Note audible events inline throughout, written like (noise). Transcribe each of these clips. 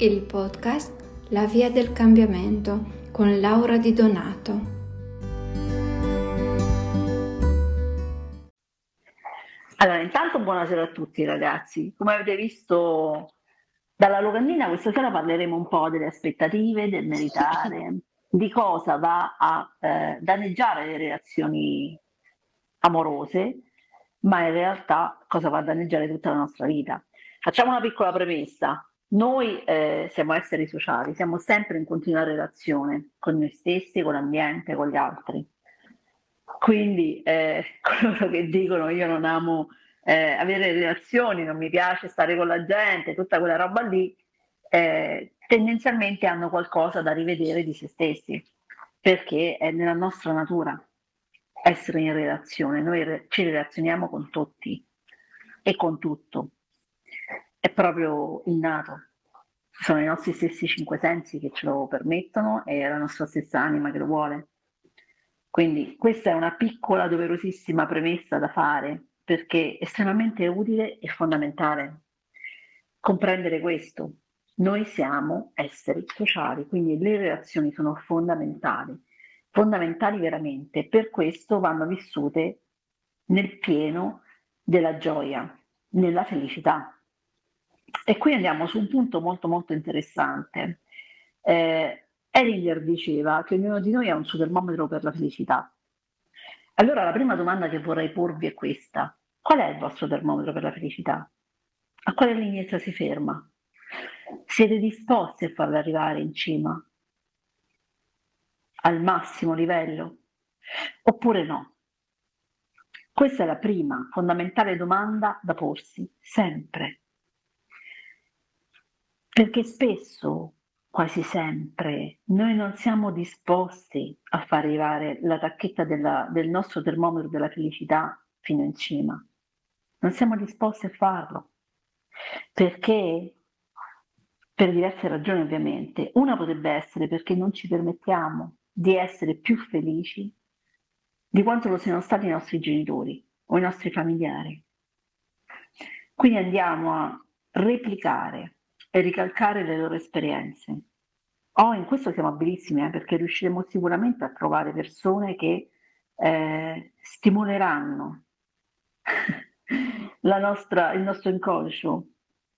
il podcast La via del cambiamento con Laura Di Donato. Allora, intanto buonasera a tutti ragazzi. Come avete visto dalla locandina, questa sera parleremo un po' delle aspettative, del meritare, di cosa va a eh, danneggiare le relazioni amorose, ma in realtà cosa va a danneggiare tutta la nostra vita. Facciamo una piccola premessa. Noi eh, siamo esseri sociali, siamo sempre in continua relazione con noi stessi, con l'ambiente, con gli altri. Quindi eh, (laughs) coloro che dicono io non amo eh, avere relazioni, non mi piace stare con la gente, tutta quella roba lì, eh, tendenzialmente hanno qualcosa da rivedere di se stessi, perché è nella nostra natura essere in relazione, noi ci relazioniamo con tutti e con tutto è proprio innato. Sono i nostri stessi cinque sensi che ce lo permettono e la nostra stessa anima che lo vuole. Quindi questa è una piccola, doverosissima premessa da fare perché è estremamente utile e fondamentale comprendere questo. Noi siamo esseri sociali, quindi le relazioni sono fondamentali, fondamentali veramente. Per questo vanno vissute nel pieno della gioia, nella felicità. E qui andiamo su un punto molto molto interessante. Eh, Ellinger diceva che ognuno di noi ha un suo termometro per la felicità. Allora la prima domanda che vorrei porvi è questa. Qual è il vostro termometro per la felicità? A quale lineetta si ferma? Siete disposti a farlo arrivare in cima? Al massimo livello? Oppure no? Questa è la prima fondamentale domanda da porsi, sempre. Perché spesso, quasi sempre, noi non siamo disposti a far arrivare la tacchetta della, del nostro termometro della felicità fino in cima. Non siamo disposti a farlo. Perché? Per diverse ragioni ovviamente. Una potrebbe essere perché non ci permettiamo di essere più felici di quanto lo siano stati i nostri genitori o i nostri familiari. Quindi andiamo a replicare e ricalcare le loro esperienze. Oh, in questo siamo abilissimi eh, perché riusciremo sicuramente a trovare persone che eh, stimoleranno (laughs) nostra, il nostro inconscio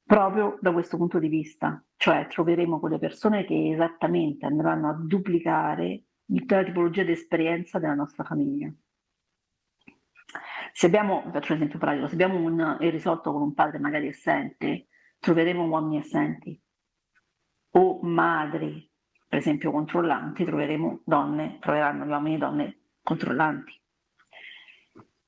proprio da questo punto di vista, cioè troveremo quelle persone che esattamente andranno a duplicare tutta la tipologia di esperienza della nostra famiglia. Se abbiamo, faccio un esempio pratico, se abbiamo un irrisolto con un padre magari assente, troveremo uomini assenti. O madri, per esempio, controllanti, troveremo donne, troveranno gli uomini e donne controllanti.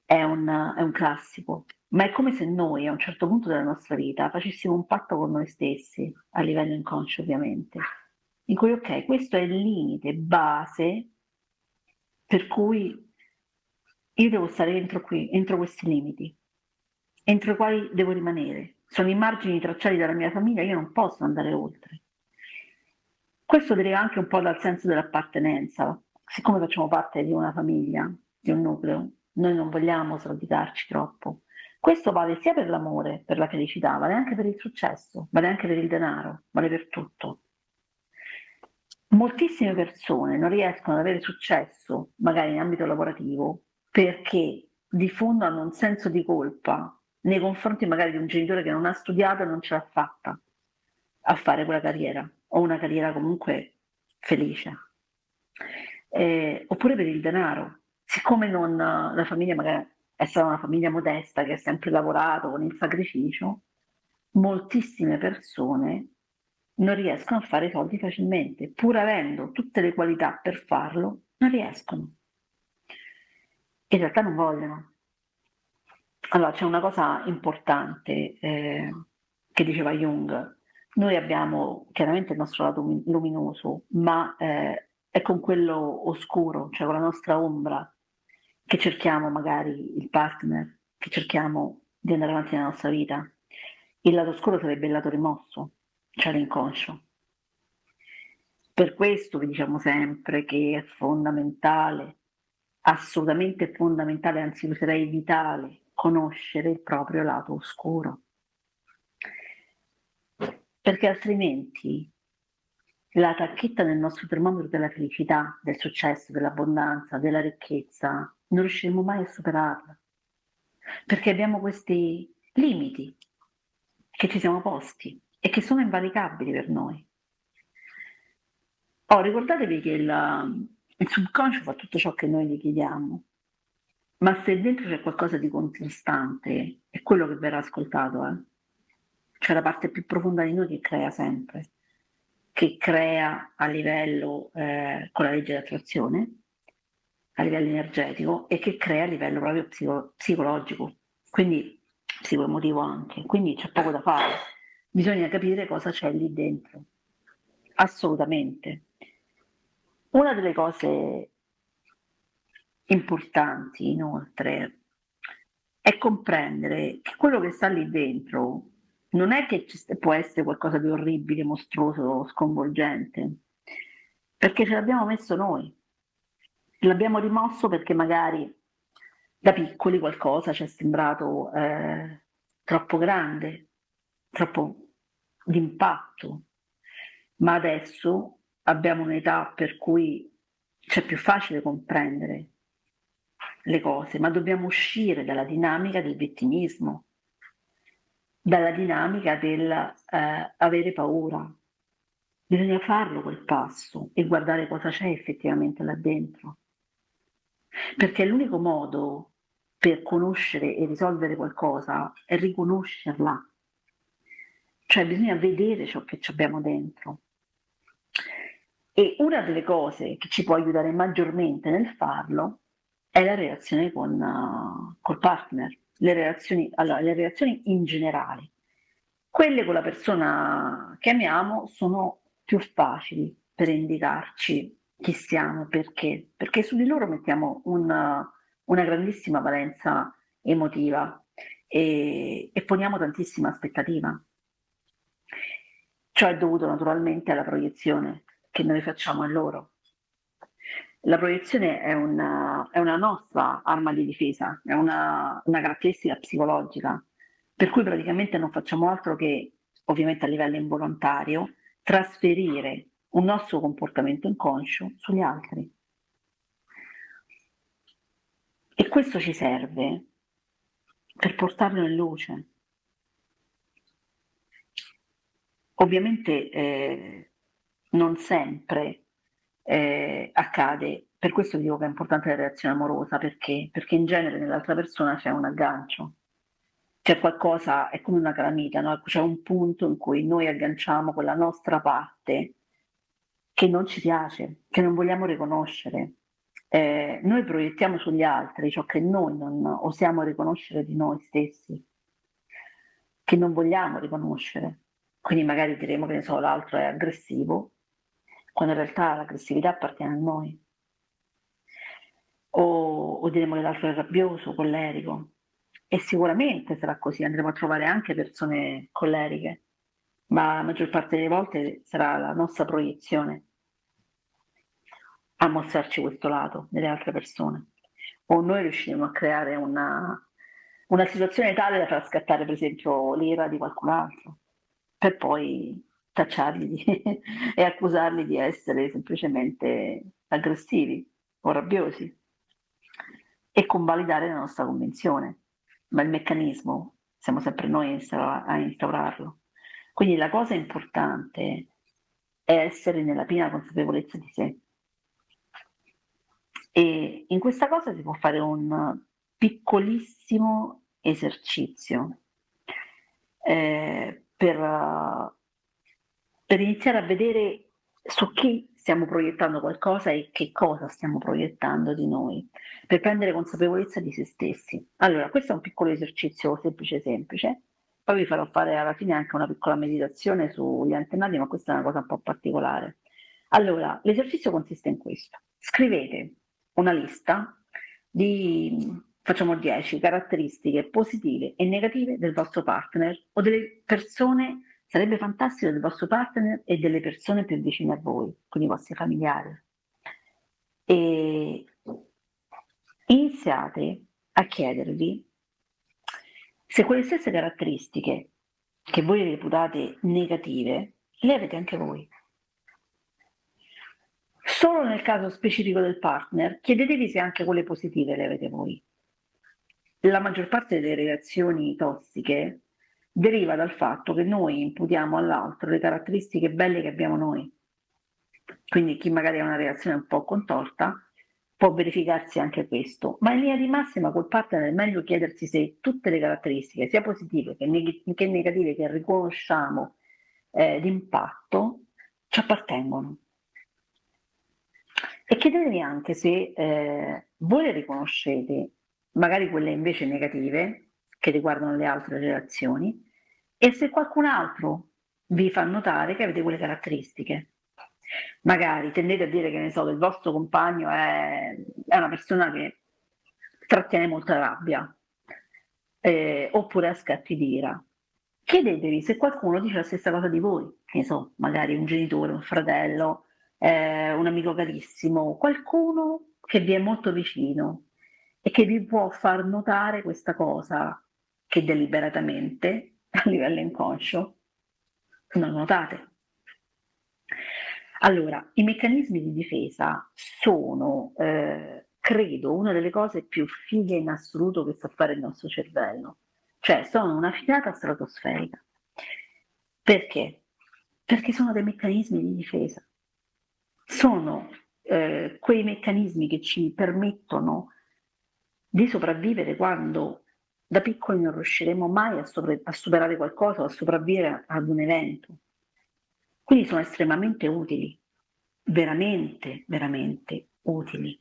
È un, è un classico, ma è come se noi a un certo punto della nostra vita facessimo un patto con noi stessi, a livello inconscio ovviamente, in cui ok, questo è il limite base per cui io devo stare entro qui, entro questi limiti, entro i quali devo rimanere sono i margini tracciati dalla mia famiglia, io non posso andare oltre. Questo deriva anche un po' dal senso dell'appartenenza. Siccome facciamo parte di una famiglia, di un nucleo, noi non vogliamo sradicarci troppo. Questo vale sia per l'amore, per la felicità, vale anche per il successo, vale anche per il denaro, vale per tutto. Moltissime persone non riescono ad avere successo, magari in ambito lavorativo, perché diffondono un senso di colpa nei confronti magari di un genitore che non ha studiato e non ce l'ha fatta a fare quella carriera o una carriera comunque felice. Eh, oppure per il denaro, siccome non, la famiglia magari è stata una famiglia modesta che ha sempre lavorato con il sacrificio, moltissime persone non riescono a fare soldi facilmente, pur avendo tutte le qualità per farlo, non riescono. In realtà non vogliono, allora, c'è una cosa importante eh, che diceva Jung. Noi abbiamo chiaramente il nostro lato luminoso, ma eh, è con quello oscuro, cioè con la nostra ombra, che cerchiamo magari il partner, che cerchiamo di andare avanti nella nostra vita. Il lato oscuro sarebbe il lato rimosso, cioè l'inconscio. Per questo vi diciamo sempre che è fondamentale, assolutamente fondamentale, anzi userei vitale, conoscere il proprio lato oscuro. perché altrimenti la tacchetta nel nostro termometro della felicità, del successo, dell'abbondanza, della ricchezza, non riusciremo mai a superarla, perché abbiamo questi limiti che ci siamo posti e che sono invalicabili per noi. Oh, ricordatevi che il, il subconscio fa tutto ciò che noi gli chiediamo, ma se dentro c'è qualcosa di contrastante, è quello che verrà ascoltato, eh? Cioè la parte più profonda di noi che crea sempre, che crea a livello eh, con la legge di attrazione, a livello energetico e che crea a livello proprio psico- psicologico, quindi psicoemotivo anche. Quindi c'è poco da fare, bisogna capire cosa c'è lì dentro. Assolutamente. Una delle cose importanti, inoltre, è comprendere che quello che sta lì dentro non è che può essere qualcosa di orribile, mostruoso, sconvolgente, perché ce l'abbiamo messo noi. L'abbiamo rimosso perché magari da piccoli qualcosa ci è sembrato eh, troppo grande, troppo d'impatto, ma adesso abbiamo un'età per cui c'è più facile comprendere le cose, ma dobbiamo uscire dalla dinamica del vittimismo, dalla dinamica del eh, avere paura. Bisogna farlo quel passo e guardare cosa c'è effettivamente là dentro. Perché l'unico modo per conoscere e risolvere qualcosa è riconoscerla. Cioè bisogna vedere ciò che abbiamo dentro. E una delle cose che ci può aiutare maggiormente nel farlo è la relazione con uh, col partner, le relazioni, allora, le relazioni in generale. Quelle con la persona che amiamo sono più facili per indicarci chi siamo, perché? Perché su di loro mettiamo una, una grandissima valenza emotiva e, e poniamo tantissima aspettativa. Ciò è dovuto naturalmente alla proiezione che noi facciamo a loro. La proiezione è una, è una nostra arma di difesa, è una, una caratteristica psicologica, per cui praticamente non facciamo altro che, ovviamente a livello involontario, trasferire un nostro comportamento inconscio sugli altri. E questo ci serve per portarlo in luce. Ovviamente eh, non sempre eh, accade, per questo dico che è importante la reazione amorosa, perché? Perché in genere nell'altra persona c'è un aggancio, c'è qualcosa, è come una calamita, no? c'è un punto in cui noi agganciamo quella nostra parte che non ci piace, che non vogliamo riconoscere. Eh, noi proiettiamo sugli altri ciò che noi non osiamo riconoscere di noi stessi, che non vogliamo riconoscere. Quindi magari diremo che ne so, l'altro è aggressivo, quando in realtà l'aggressività appartiene a noi. O, o diremo che l'altro è rabbioso, collerico. E sicuramente sarà così, andremo a trovare anche persone colleriche, ma la maggior parte delle volte sarà la nostra proiezione a mostrarci questo lato delle altre persone. O noi riusciremo a creare una, una situazione tale da far scattare, per esempio, l'ira di qualcun altro, per poi tacciarli (laughs) e accusarli di essere semplicemente aggressivi o rabbiosi e convalidare la nostra convinzione. Ma il meccanismo siamo sempre noi a instaurarlo. Quindi la cosa importante è essere nella piena consapevolezza di sé. E in questa cosa si può fare un piccolissimo esercizio eh, per per iniziare a vedere su chi stiamo proiettando qualcosa e che cosa stiamo proiettando di noi, per prendere consapevolezza di se stessi. Allora, questo è un piccolo esercizio semplice semplice, poi vi farò fare alla fine anche una piccola meditazione sugli antenati, ma questa è una cosa un po' particolare. Allora, l'esercizio consiste in questo. Scrivete una lista di, facciamo 10, caratteristiche positive e negative del vostro partner o delle persone Sarebbe fantastico del vostro partner e delle persone più vicine a voi, quindi i vostri familiari. E iniziate a chiedervi se quelle stesse caratteristiche che voi reputate negative, le avete anche voi. Solo nel caso specifico del partner, chiedetevi se anche quelle positive le avete voi. La maggior parte delle relazioni tossiche deriva dal fatto che noi imputiamo all'altro le caratteristiche belle che abbiamo noi. Quindi chi magari ha una relazione un po' contorta può verificarsi anche questo, ma in linea di massima col partner è meglio chiedersi se tutte le caratteristiche, sia positive che, neg- che negative, che riconosciamo eh, d'impatto, ci appartengono. E chiedetevi anche se eh, voi le riconoscete, magari quelle invece negative, che riguardano le altre relazioni, e se qualcun altro vi fa notare che avete quelle caratteristiche. Magari tendete a dire che ne so, il vostro compagno è, è una persona che trattiene molta rabbia eh, oppure a scatti di ira. Chiedetevi se qualcuno dice la stessa cosa di voi, che ne so, magari un genitore, un fratello, eh, un amico carissimo, qualcuno che vi è molto vicino e che vi può far notare questa cosa che deliberatamente (laughs) a livello inconscio non notate. Allora, i meccanismi di difesa sono, eh, credo, una delle cose più fighe in assoluto che sa fare il nostro cervello. Cioè, sono una figata stratosferica. Perché? Perché sono dei meccanismi di difesa. Sono eh, quei meccanismi che ci permettono di sopravvivere quando da piccoli non riusciremo mai a, sopra- a superare qualcosa o a sopravvivere ad un evento. Quindi sono estremamente utili, veramente, veramente utili.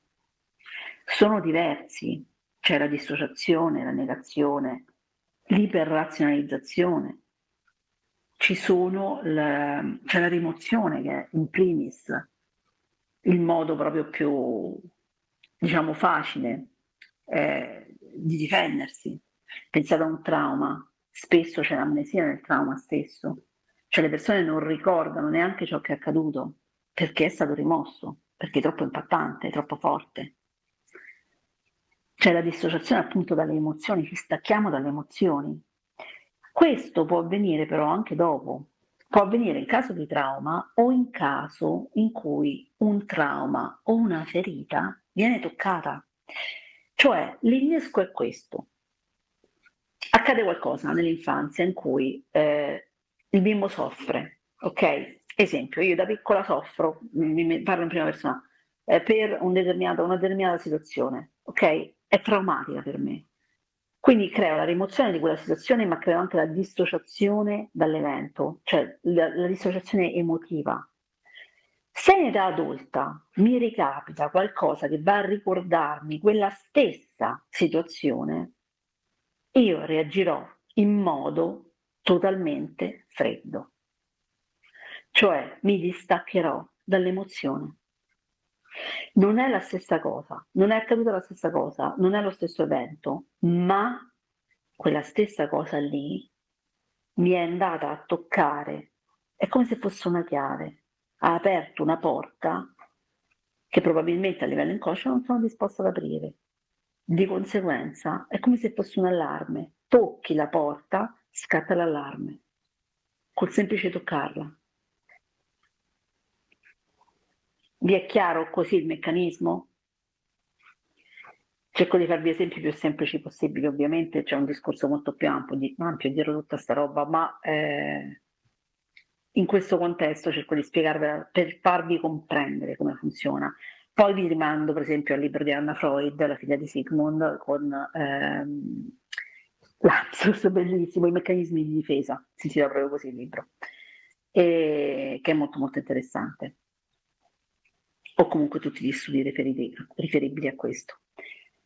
Sono diversi, c'è la dissociazione, la negazione, l'iperrazionalizzazione, ci sono la, c'è la rimozione che è in primis il modo proprio più, diciamo, facile eh, di difendersi. Pensate a un trauma, spesso c'è l'amnesia nel trauma stesso, cioè le persone non ricordano neanche ciò che è accaduto perché è stato rimosso, perché è troppo impattante, è troppo forte. C'è la dissociazione appunto dalle emozioni, ci stacchiamo dalle emozioni. Questo può avvenire però anche dopo, può avvenire in caso di trauma o in caso in cui un trauma o una ferita viene toccata. Cioè l'innesco è questo. Accade qualcosa nell'infanzia in cui eh, il bimbo soffre, ok? Esempio, io da piccola soffro, mi parlo in prima persona, eh, per un una determinata situazione, ok? È traumatica per me. Quindi creo la rimozione di quella situazione, ma creo anche la dissociazione dall'evento, cioè la, la dissociazione emotiva. Se in età adulta mi ricapita qualcosa che va a ricordarmi quella stessa situazione, io reagirò in modo totalmente freddo, cioè mi distaccherò dall'emozione. Non è la stessa cosa, non è accaduta la stessa cosa, non è lo stesso evento, ma quella stessa cosa lì mi è andata a toccare, è come se fosse una chiave, ha aperto una porta che probabilmente a livello inconscio non sono disposta ad aprire. Di conseguenza è come se fosse un allarme, tocchi la porta scatta l'allarme, col semplice toccarla. Vi è chiaro così il meccanismo? Cerco di farvi esempi più semplici possibili, ovviamente c'è un discorso molto più ampio, di, ampio dietro tutta sta roba, ma eh, in questo contesto cerco di spiegarvela per farvi comprendere come funziona. Poi vi rimando per esempio al libro di Anna Freud, la figlia di Sigmund, con ehm, lapsus bellissimo, i meccanismi di difesa, si intitola proprio così il libro, e, che è molto molto interessante. O comunque tutti gli studi riferibili a questo.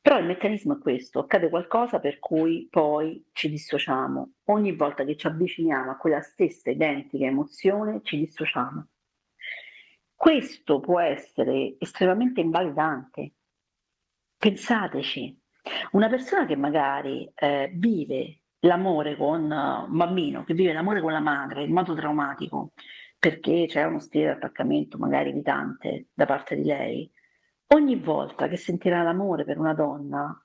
Però il meccanismo è questo, accade qualcosa per cui poi ci dissociamo. Ogni volta che ci avviciniamo a quella stessa identica emozione, ci dissociamo. Questo può essere estremamente invalidante. Pensateci, una persona che magari eh, vive l'amore con uh, un bambino, che vive l'amore con la madre in modo traumatico, perché c'è uno stile di attaccamento magari evitante da parte di lei, ogni volta che sentirà l'amore per una donna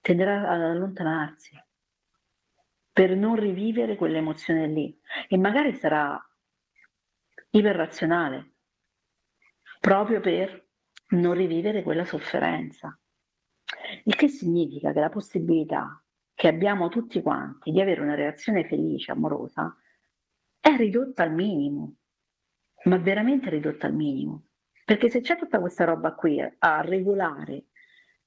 tenderà ad allontanarsi, per non rivivere quell'emozione lì. E magari sarà iperrazionale, proprio per non rivivere quella sofferenza. Il che significa che la possibilità che abbiamo tutti quanti di avere una reazione felice, amorosa, è ridotta al minimo, ma veramente ridotta al minimo. Perché se c'è tutta questa roba qui a regolare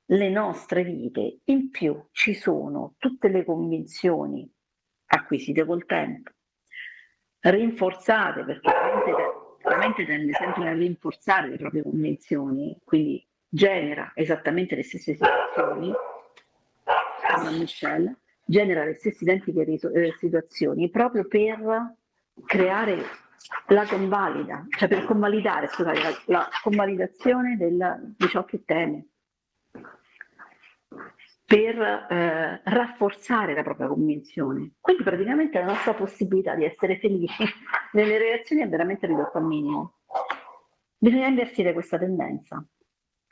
le nostre vite, in più ci sono tutte le convinzioni acquisite col tempo, rinforzate, perché la mente tende sempre a rinforzare le proprie convinzioni, quindi genera esattamente le stesse situazioni, Michelle, genera le stesse identiche eh, situazioni proprio per creare la convalida, cioè per convalidare, scusate, la, la convalidazione del, di ciò che teme, per eh, rafforzare la propria convinzione. Quindi praticamente la nostra possibilità di essere felici nelle relazioni è veramente ridotta al minimo. Bisogna invertire questa tendenza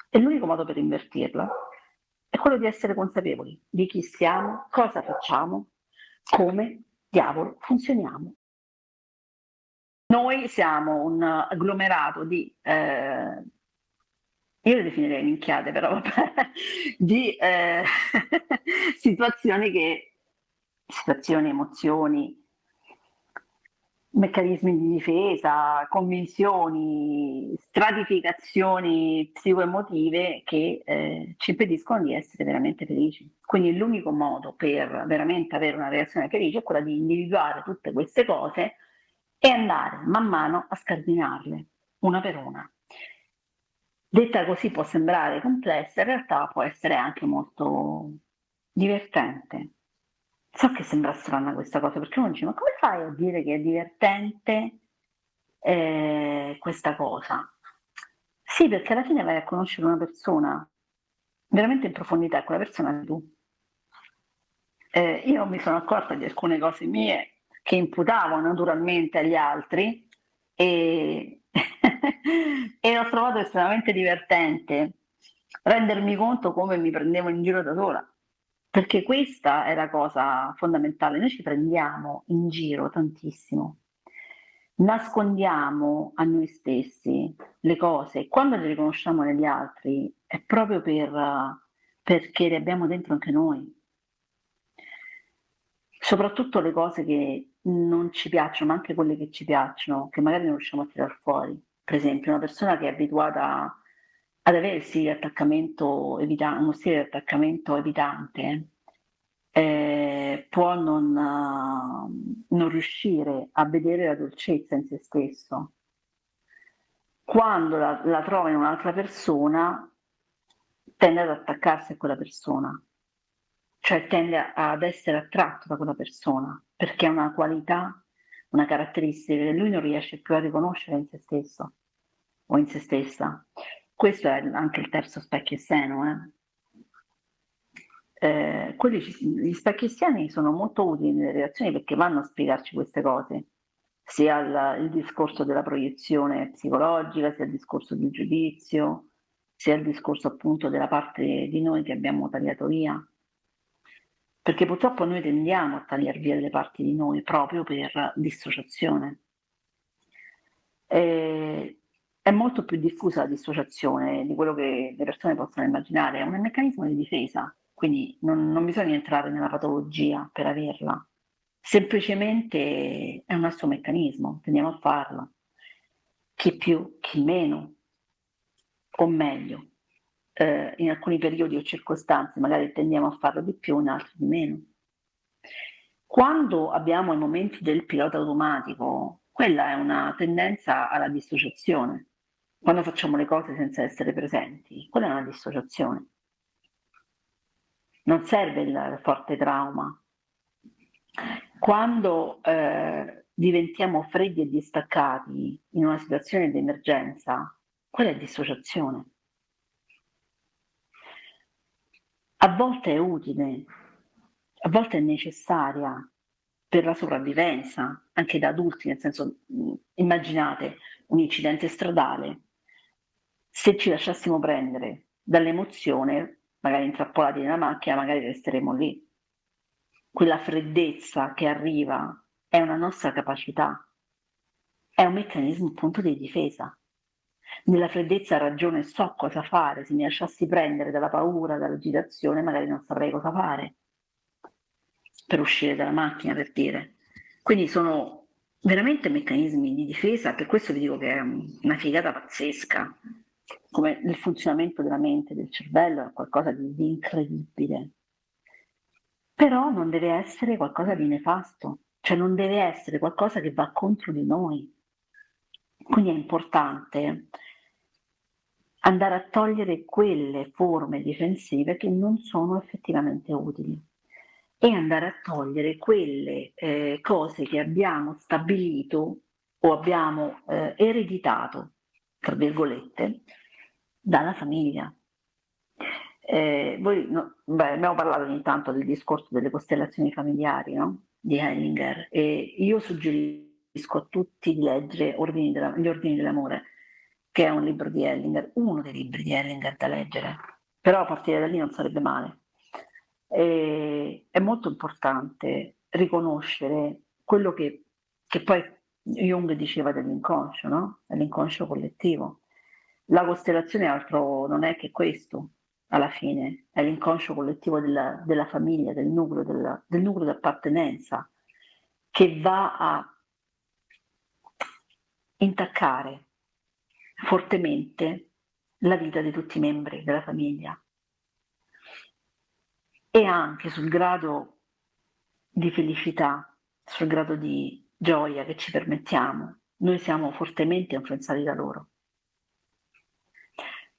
e l'unico modo per invertirla è quello di essere consapevoli di chi siamo, cosa facciamo, come diavolo funzioniamo. Noi siamo un agglomerato di, eh, io le definirei minchiate, però vabbè, (laughs) di eh, (laughs) situazioni che, situazioni, emozioni, meccanismi di difesa, convinzioni, stratificazioni psicoemotive che eh, ci impediscono di essere veramente felici. Quindi l'unico modo per veramente avere una reazione felice è quella di individuare tutte queste cose e andare man mano a scardinarle una per una. Detta così può sembrare complessa, in realtà può essere anche molto divertente. So che sembra strana questa cosa, perché uno dice, ma come fai a dire che è divertente eh, questa cosa? Sì, perché alla fine vai a conoscere una persona veramente in profondità, quella persona tu. Eh, io mi sono accorta di alcune cose mie che imputavo naturalmente agli altri e, (laughs) e ho trovato estremamente divertente rendermi conto come mi prendevo in giro da sola. Perché questa è la cosa fondamentale, noi ci prendiamo in giro tantissimo, nascondiamo a noi stessi le cose, quando le riconosciamo negli altri è proprio per, perché le abbiamo dentro anche noi. Soprattutto le cose che non ci piacciono, ma anche quelle che ci piacciono, che magari non riusciamo a tirar fuori. Per esempio, una persona che è abituata ad avere stile attaccamento evita- uno stile di attaccamento evitante eh, può non, uh, non riuscire a vedere la dolcezza in se stesso. Quando la, la trova in un'altra persona, tende ad attaccarsi a quella persona, cioè tende ad essere attratto da quella persona perché è una qualità, una caratteristica che lui non riesce più a riconoscere in se stesso o in se stessa. Questo è anche il terzo specchio seno. Eh. Eh, quelli, gli specchi sieni sono molto utili nelle relazioni perché vanno a spiegarci queste cose, sia il, il discorso della proiezione psicologica, sia il discorso del giudizio, sia il discorso appunto della parte di noi che abbiamo tagliato via perché purtroppo noi tendiamo a tagliare via delle parti di noi proprio per dissociazione. E è molto più diffusa la dissociazione di quello che le persone possono immaginare, è un meccanismo di difesa, quindi non, non bisogna entrare nella patologia per averla, semplicemente è un nostro meccanismo, tendiamo a farlo, chi più, chi meno, o meglio, eh, in alcuni periodi o circostanze magari tendiamo a farlo di più, in altri di meno. Quando abbiamo i momenti del pilota automatico, quella è una tendenza alla dissociazione. Quando facciamo le cose senza essere presenti, quella è una dissociazione. Non serve il forte trauma. Quando eh, diventiamo freddi e distaccati in una situazione di emergenza, quella è dissociazione. a volte è utile, a volte è necessaria per la sopravvivenza, anche da adulti, nel senso, immaginate un incidente stradale, se ci lasciassimo prendere dall'emozione, magari intrappolati nella macchina, magari resteremo lì. quella freddezza che arriva è una nostra capacità, è un meccanismo appunto di difesa. Nella freddezza ha ragione, so cosa fare, se mi lasciassi prendere dalla paura, dall'agitazione, magari non saprei cosa fare per uscire dalla macchina, per dire. Quindi sono veramente meccanismi di difesa, per questo vi dico che è una figata pazzesca, come il funzionamento della mente, del cervello, è qualcosa di, di incredibile. Però non deve essere qualcosa di nefasto, cioè non deve essere qualcosa che va contro di noi. Quindi è importante andare a togliere quelle forme difensive che non sono effettivamente utili e andare a togliere quelle eh, cose che abbiamo stabilito o abbiamo eh, ereditato, tra virgolette, dalla famiglia. Eh, voi, no, beh, abbiamo parlato ogni tanto del discorso delle costellazioni familiari no? di Hellinger e io suggerisco a tutti di leggere ordini della, Gli Ordini dell'Amore, che è un libro di Hellinger, uno dei libri di Hellinger da leggere, però a partire da lì non sarebbe male e è molto importante riconoscere quello che, che poi Jung diceva dell'inconscio, no? dell'inconscio collettivo. La costellazione altro non è che questo, alla fine, è l'inconscio collettivo della, della famiglia, del nucleo, della, del nucleo di appartenenza, che va a intaccare fortemente la vita di tutti i membri della famiglia. E anche sul grado di felicità, sul grado di gioia che ci permettiamo, noi siamo fortemente influenzati da loro.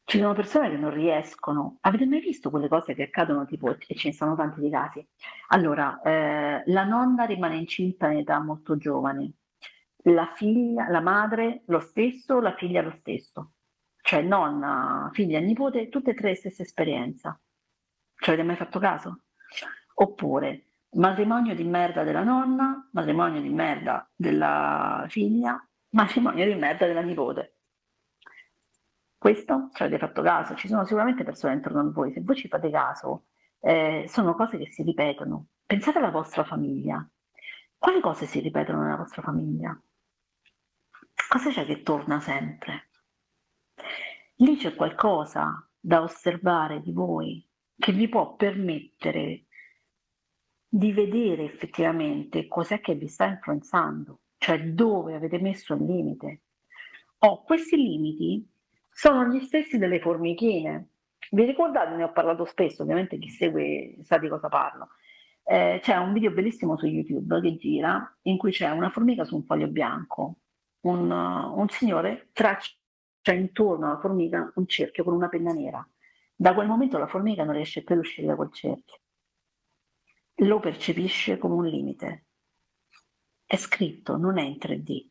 Ci sono persone che non riescono. Avete mai visto quelle cose che accadono tipo, e ce ne sono tanti di casi? Allora, eh, la nonna rimane incinta in età molto giovane, la figlia, la madre lo stesso, la figlia lo stesso. Cioè nonna, figlia e nipote, tutte e tre stessa esperienza. Ci avete mai fatto caso? Oppure matrimonio di merda della nonna, matrimonio di merda della figlia, matrimonio di merda della nipote. Questo ci avete fatto caso? Ci sono sicuramente persone intorno a voi, se voi ci fate caso, eh, sono cose che si ripetono. Pensate alla vostra famiglia. Quali cose si ripetono nella vostra famiglia? Cosa c'è che torna sempre? Lì c'è qualcosa da osservare di voi che vi può permettere di vedere effettivamente cos'è che vi sta influenzando, cioè dove avete messo il limite. Oh, questi limiti sono gli stessi delle formichine. Vi ricordate, ne ho parlato spesso, ovviamente chi segue sa di cosa parlo. Eh, c'è un video bellissimo su YouTube che gira in cui c'è una formica su un foglio bianco. Un, uh, un signore traccia intorno alla formica un cerchio con una penna nera da quel momento la formica non riesce più ad uscire da quel cerchio. Lo percepisce come un limite. È scritto, non è in 3D.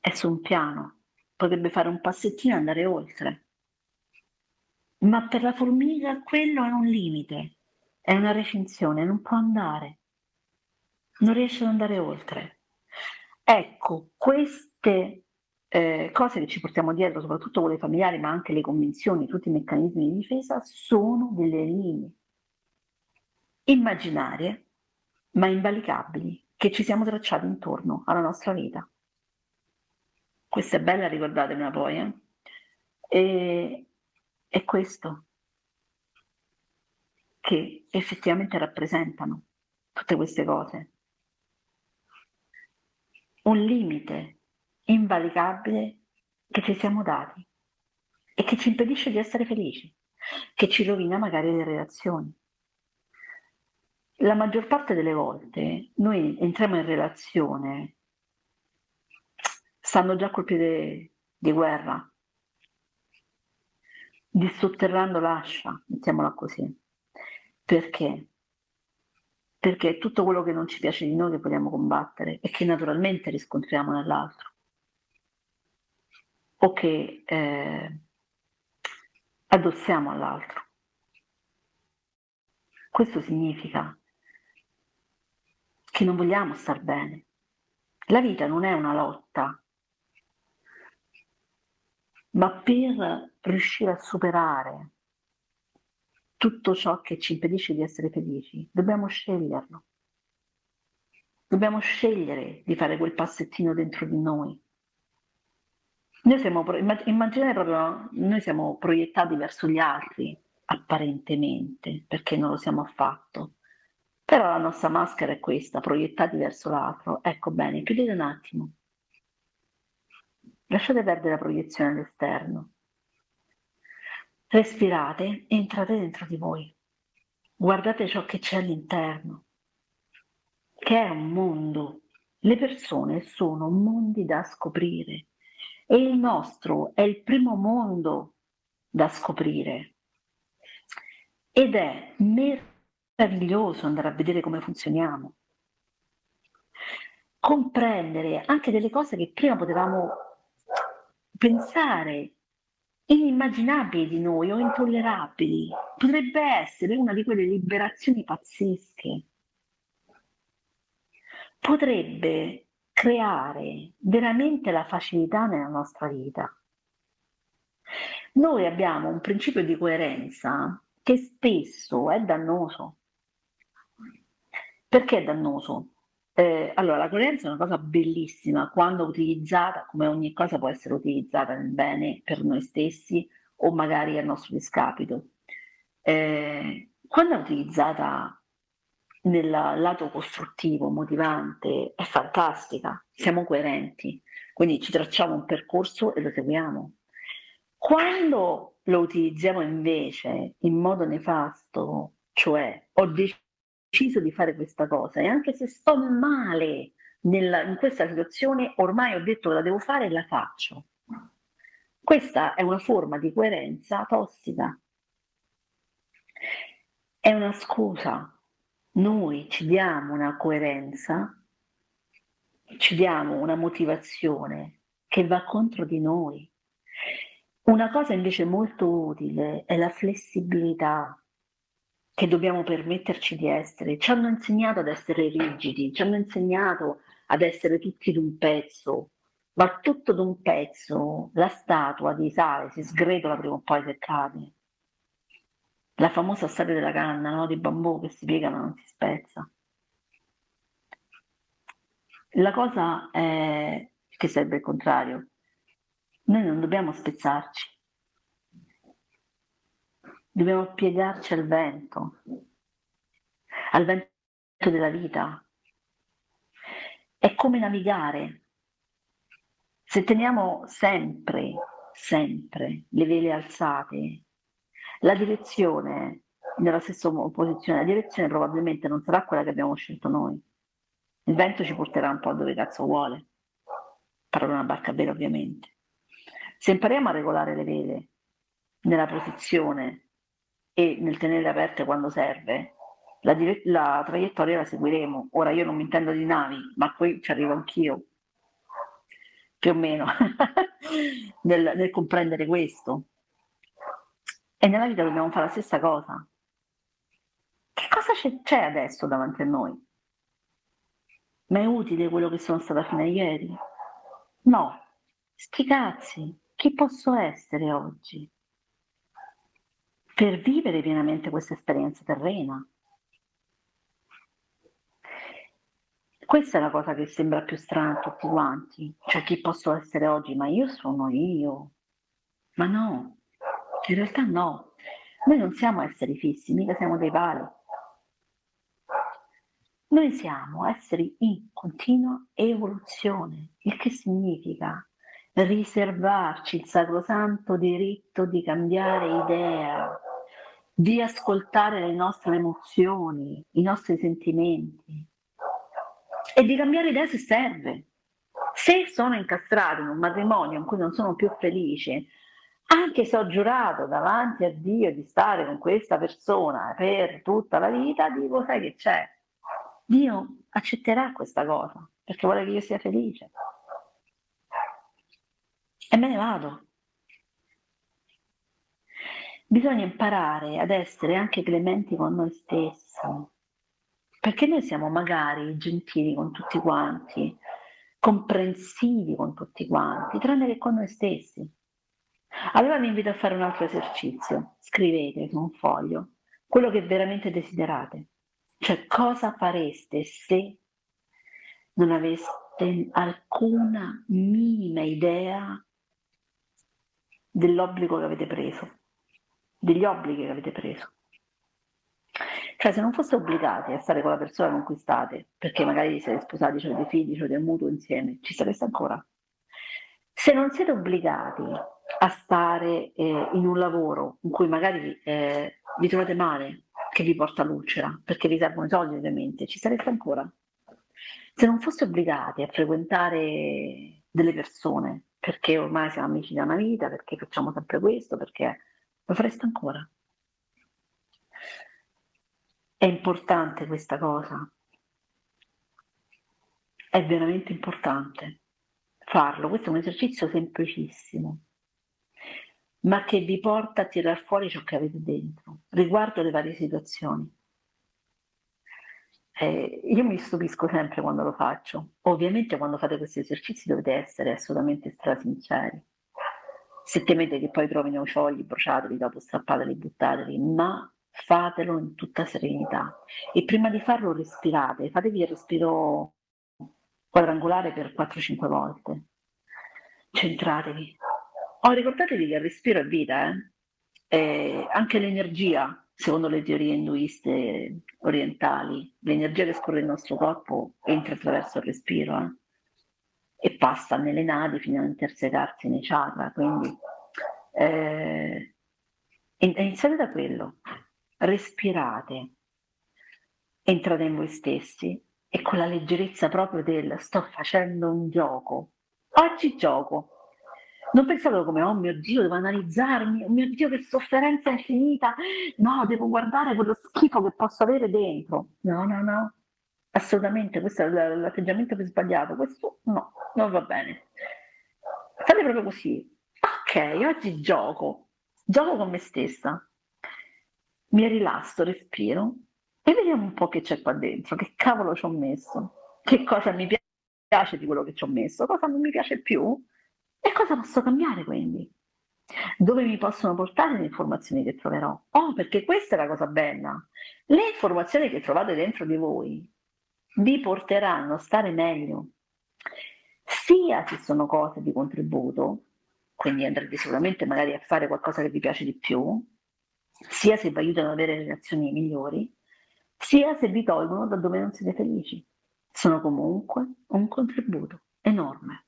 È su un piano. Potrebbe fare un passettino e andare oltre. Ma per la formica quello è un limite, è una recinzione, non può andare. Non riesce ad andare oltre. Ecco, queste eh, cose che ci portiamo dietro, soprattutto quelle familiari, ma anche le convinzioni, tutti i meccanismi di difesa, sono delle linee immaginarie, ma invalicabili, che ci siamo tracciati intorno alla nostra vita. Questa è bella, ricordatevela poi. Eh? E, è questo che effettivamente rappresentano tutte queste cose. Un limite invalicabile che ci siamo dati e che ci impedisce di essere felici, che ci rovina magari le relazioni. La maggior parte delle volte noi entriamo in relazione, stanno già col piede di guerra, dissotterrando l'ascia, mettiamola così. Perché? Perché tutto quello che non ci piace di noi che vogliamo combattere e che naturalmente riscontriamo nell'altro o che eh, addossiamo all'altro. Questo significa che non vogliamo star bene. La vita non è una lotta, ma per riuscire a superare tutto ciò che ci impedisce di essere felici, dobbiamo sceglierlo. Dobbiamo scegliere di fare quel passettino dentro di noi. Noi siamo, immaginate proprio, noi siamo proiettati verso gli altri, apparentemente, perché non lo siamo affatto. Però la nostra maschera è questa, proiettati verso l'altro. Ecco bene, chiudete un attimo. Lasciate perdere la proiezione all'esterno. Respirate, entrate dentro di voi. Guardate ciò che c'è all'interno, che è un mondo. Le persone sono mondi da scoprire e il nostro è il primo mondo da scoprire. Ed è meraviglioso andare a vedere come funzioniamo. Comprendere anche delle cose che prima potevamo pensare inimmaginabili di noi o intollerabili. Potrebbe essere una di quelle liberazioni pazzesche. Potrebbe creare veramente la facilità nella nostra vita. Noi abbiamo un principio di coerenza che spesso è dannoso. Perché è dannoso? Eh, allora, la coerenza è una cosa bellissima quando utilizzata, come ogni cosa può essere utilizzata nel bene per noi stessi o magari a nostro discapito. Eh, quando è utilizzata nel lato costruttivo, motivante, è fantastica, siamo coerenti, quindi ci tracciamo un percorso e lo seguiamo. Quando lo utilizziamo invece in modo nefasto, cioè ho deciso deciso di fare questa cosa e anche se sto male nella, in questa situazione, ormai ho detto la devo fare e la faccio. Questa è una forma di coerenza tossica. È una scusa. Noi ci diamo una coerenza, ci diamo una motivazione che va contro di noi. Una cosa invece molto utile è la flessibilità, che dobbiamo permetterci di essere. Ci hanno insegnato ad essere rigidi, ci hanno insegnato ad essere tutti d'un pezzo, ma tutto d'un pezzo, la statua di sale si sgretola prima o poi se cade. La famosa storia della canna, no? di bambù che si piega ma non si spezza. La cosa è che serve il contrario. Noi non dobbiamo spezzarci, dobbiamo piegarci al vento, al vento della vita. È come navigare. Se teniamo sempre, sempre le vele alzate, la direzione nella stessa posizione, la direzione probabilmente non sarà quella che abbiamo scelto noi. Il vento ci porterà un po' dove cazzo vuole. Parlo una barca vera ovviamente. Se impariamo a regolare le vele nella posizione e nel tenere aperte quando serve, la, dire- la, traiettoria la seguiremo. Ora io non mi intendo di navi, ma qui ci arrivo anch'io, più o meno, (laughs) nel, nel, comprendere questo. E nella vita dobbiamo fare la stessa cosa. Che cosa c'è, c'è adesso davanti a noi? Ma è utile quello che sono stata fino a ieri? No. Sti cazzi, chi posso essere oggi? Per vivere pienamente questa esperienza terrena. Questa è la cosa che sembra più strana a tutti quanti, cioè chi posso essere oggi, ma io sono io. Ma no, in realtà no, noi non siamo esseri fissi, mica siamo dei pali. Noi siamo esseri in continua evoluzione, il che significa riservarci il sacrosanto diritto di cambiare idea, di ascoltare le nostre emozioni, i nostri sentimenti e di cambiare idea se serve. Se sono incastrato in un matrimonio in cui non sono più felice, anche se ho giurato davanti a Dio di stare con questa persona per tutta la vita, dico, sai che c'è? Dio accetterà questa cosa perché vuole che io sia felice. E me ne vado. Bisogna imparare ad essere anche clementi con noi stessi, perché noi siamo magari gentili con tutti quanti, comprensivi con tutti quanti, tranne che con noi stessi. Allora vi invito a fare un altro esercizio. Scrivete su un foglio quello che veramente desiderate. Cioè, cosa fareste se non aveste alcuna minima idea dell'obbligo che avete preso, degli obblighi che avete preso. Cioè, se non foste obbligati a stare con la persona con cui state, perché magari siete sposati, avete dei figli, avete un mutuo insieme, ci sareste ancora. Se non siete obbligati a stare eh, in un lavoro in cui magari eh, vi trovate male, che vi porta l'ulcera, perché vi servono i soldi ovviamente, ci sareste ancora. Se non foste obbligati a frequentare delle persone, perché ormai siamo amici da una vita, perché facciamo sempre questo, perché lo fareste ancora. È importante questa cosa. È veramente importante farlo. Questo è un esercizio semplicissimo, ma che vi porta a tirar fuori ciò che avete dentro riguardo le varie situazioni. Eh, io mi stupisco sempre quando lo faccio. Ovviamente quando fate questi esercizi dovete essere assolutamente strasinceri. Se temete che poi trovino i ciogli, bruciateli, dopo strappateli, buttateli, ma fatelo in tutta serenità e prima di farlo respirate, fatevi il respiro quadrangolare per 4-5 volte, centratevi. Oh, ricordatevi che il respiro è vita, eh? E anche l'energia, secondo le teorie induiste orientali, l'energia che scorre nel nostro corpo entra attraverso il respiro eh? E passa nelle nadi fino a intersecarsi nei chakra, quindi eh, iniziate da quello, respirate, entrate in voi stessi e con la leggerezza proprio del sto facendo un gioco. Oggi gioco. Non pensate come, oh mio Dio, devo analizzarmi, oh mio Dio, che sofferenza infinita. No, devo guardare quello schifo che posso avere dentro. No, no, no. Assolutamente, questo è l'atteggiamento più sbagliato. Questo no, non va bene. Fate proprio così. Ok, oggi gioco. Gioco con me stessa mi rilasso, respiro e vediamo un po' che c'è qua dentro, che cavolo ci ho messo, che cosa mi piace di quello che ci ho messo, cosa non mi piace più e cosa posso cambiare quindi. Dove mi possono portare le informazioni che troverò? Oh, perché questa è la cosa bella. Le informazioni che trovate dentro di voi vi porteranno a stare meglio. Sia se sono cose di contributo, quindi andrete sicuramente magari a fare qualcosa che vi piace di più, sia se vi aiutano ad avere relazioni migliori, sia se vi tolgono da dove non siete felici. Sono comunque un contributo enorme.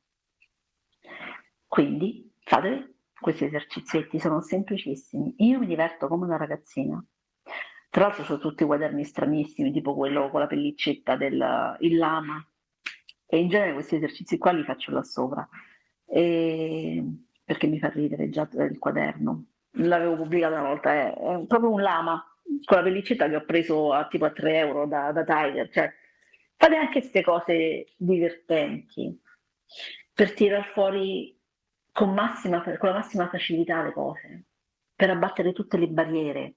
Quindi fate questi esercizietti, sono semplicissimi. Io mi diverto come una ragazzina. Tra l'altro sono tutti quaderni stranissimi, tipo quello con la pellicetta del il lama. E in genere questi esercizi qua li faccio là sopra. E... Perché mi fa ridere già il quaderno l'avevo pubblicato una volta, è, è, proprio un lama con la pellicetta che ho preso a tipo a 3 euro da, da Tiger, cioè fate anche queste cose divertenti per tirar fuori con, massima, con la massima facilità le cose, per abbattere tutte le barriere.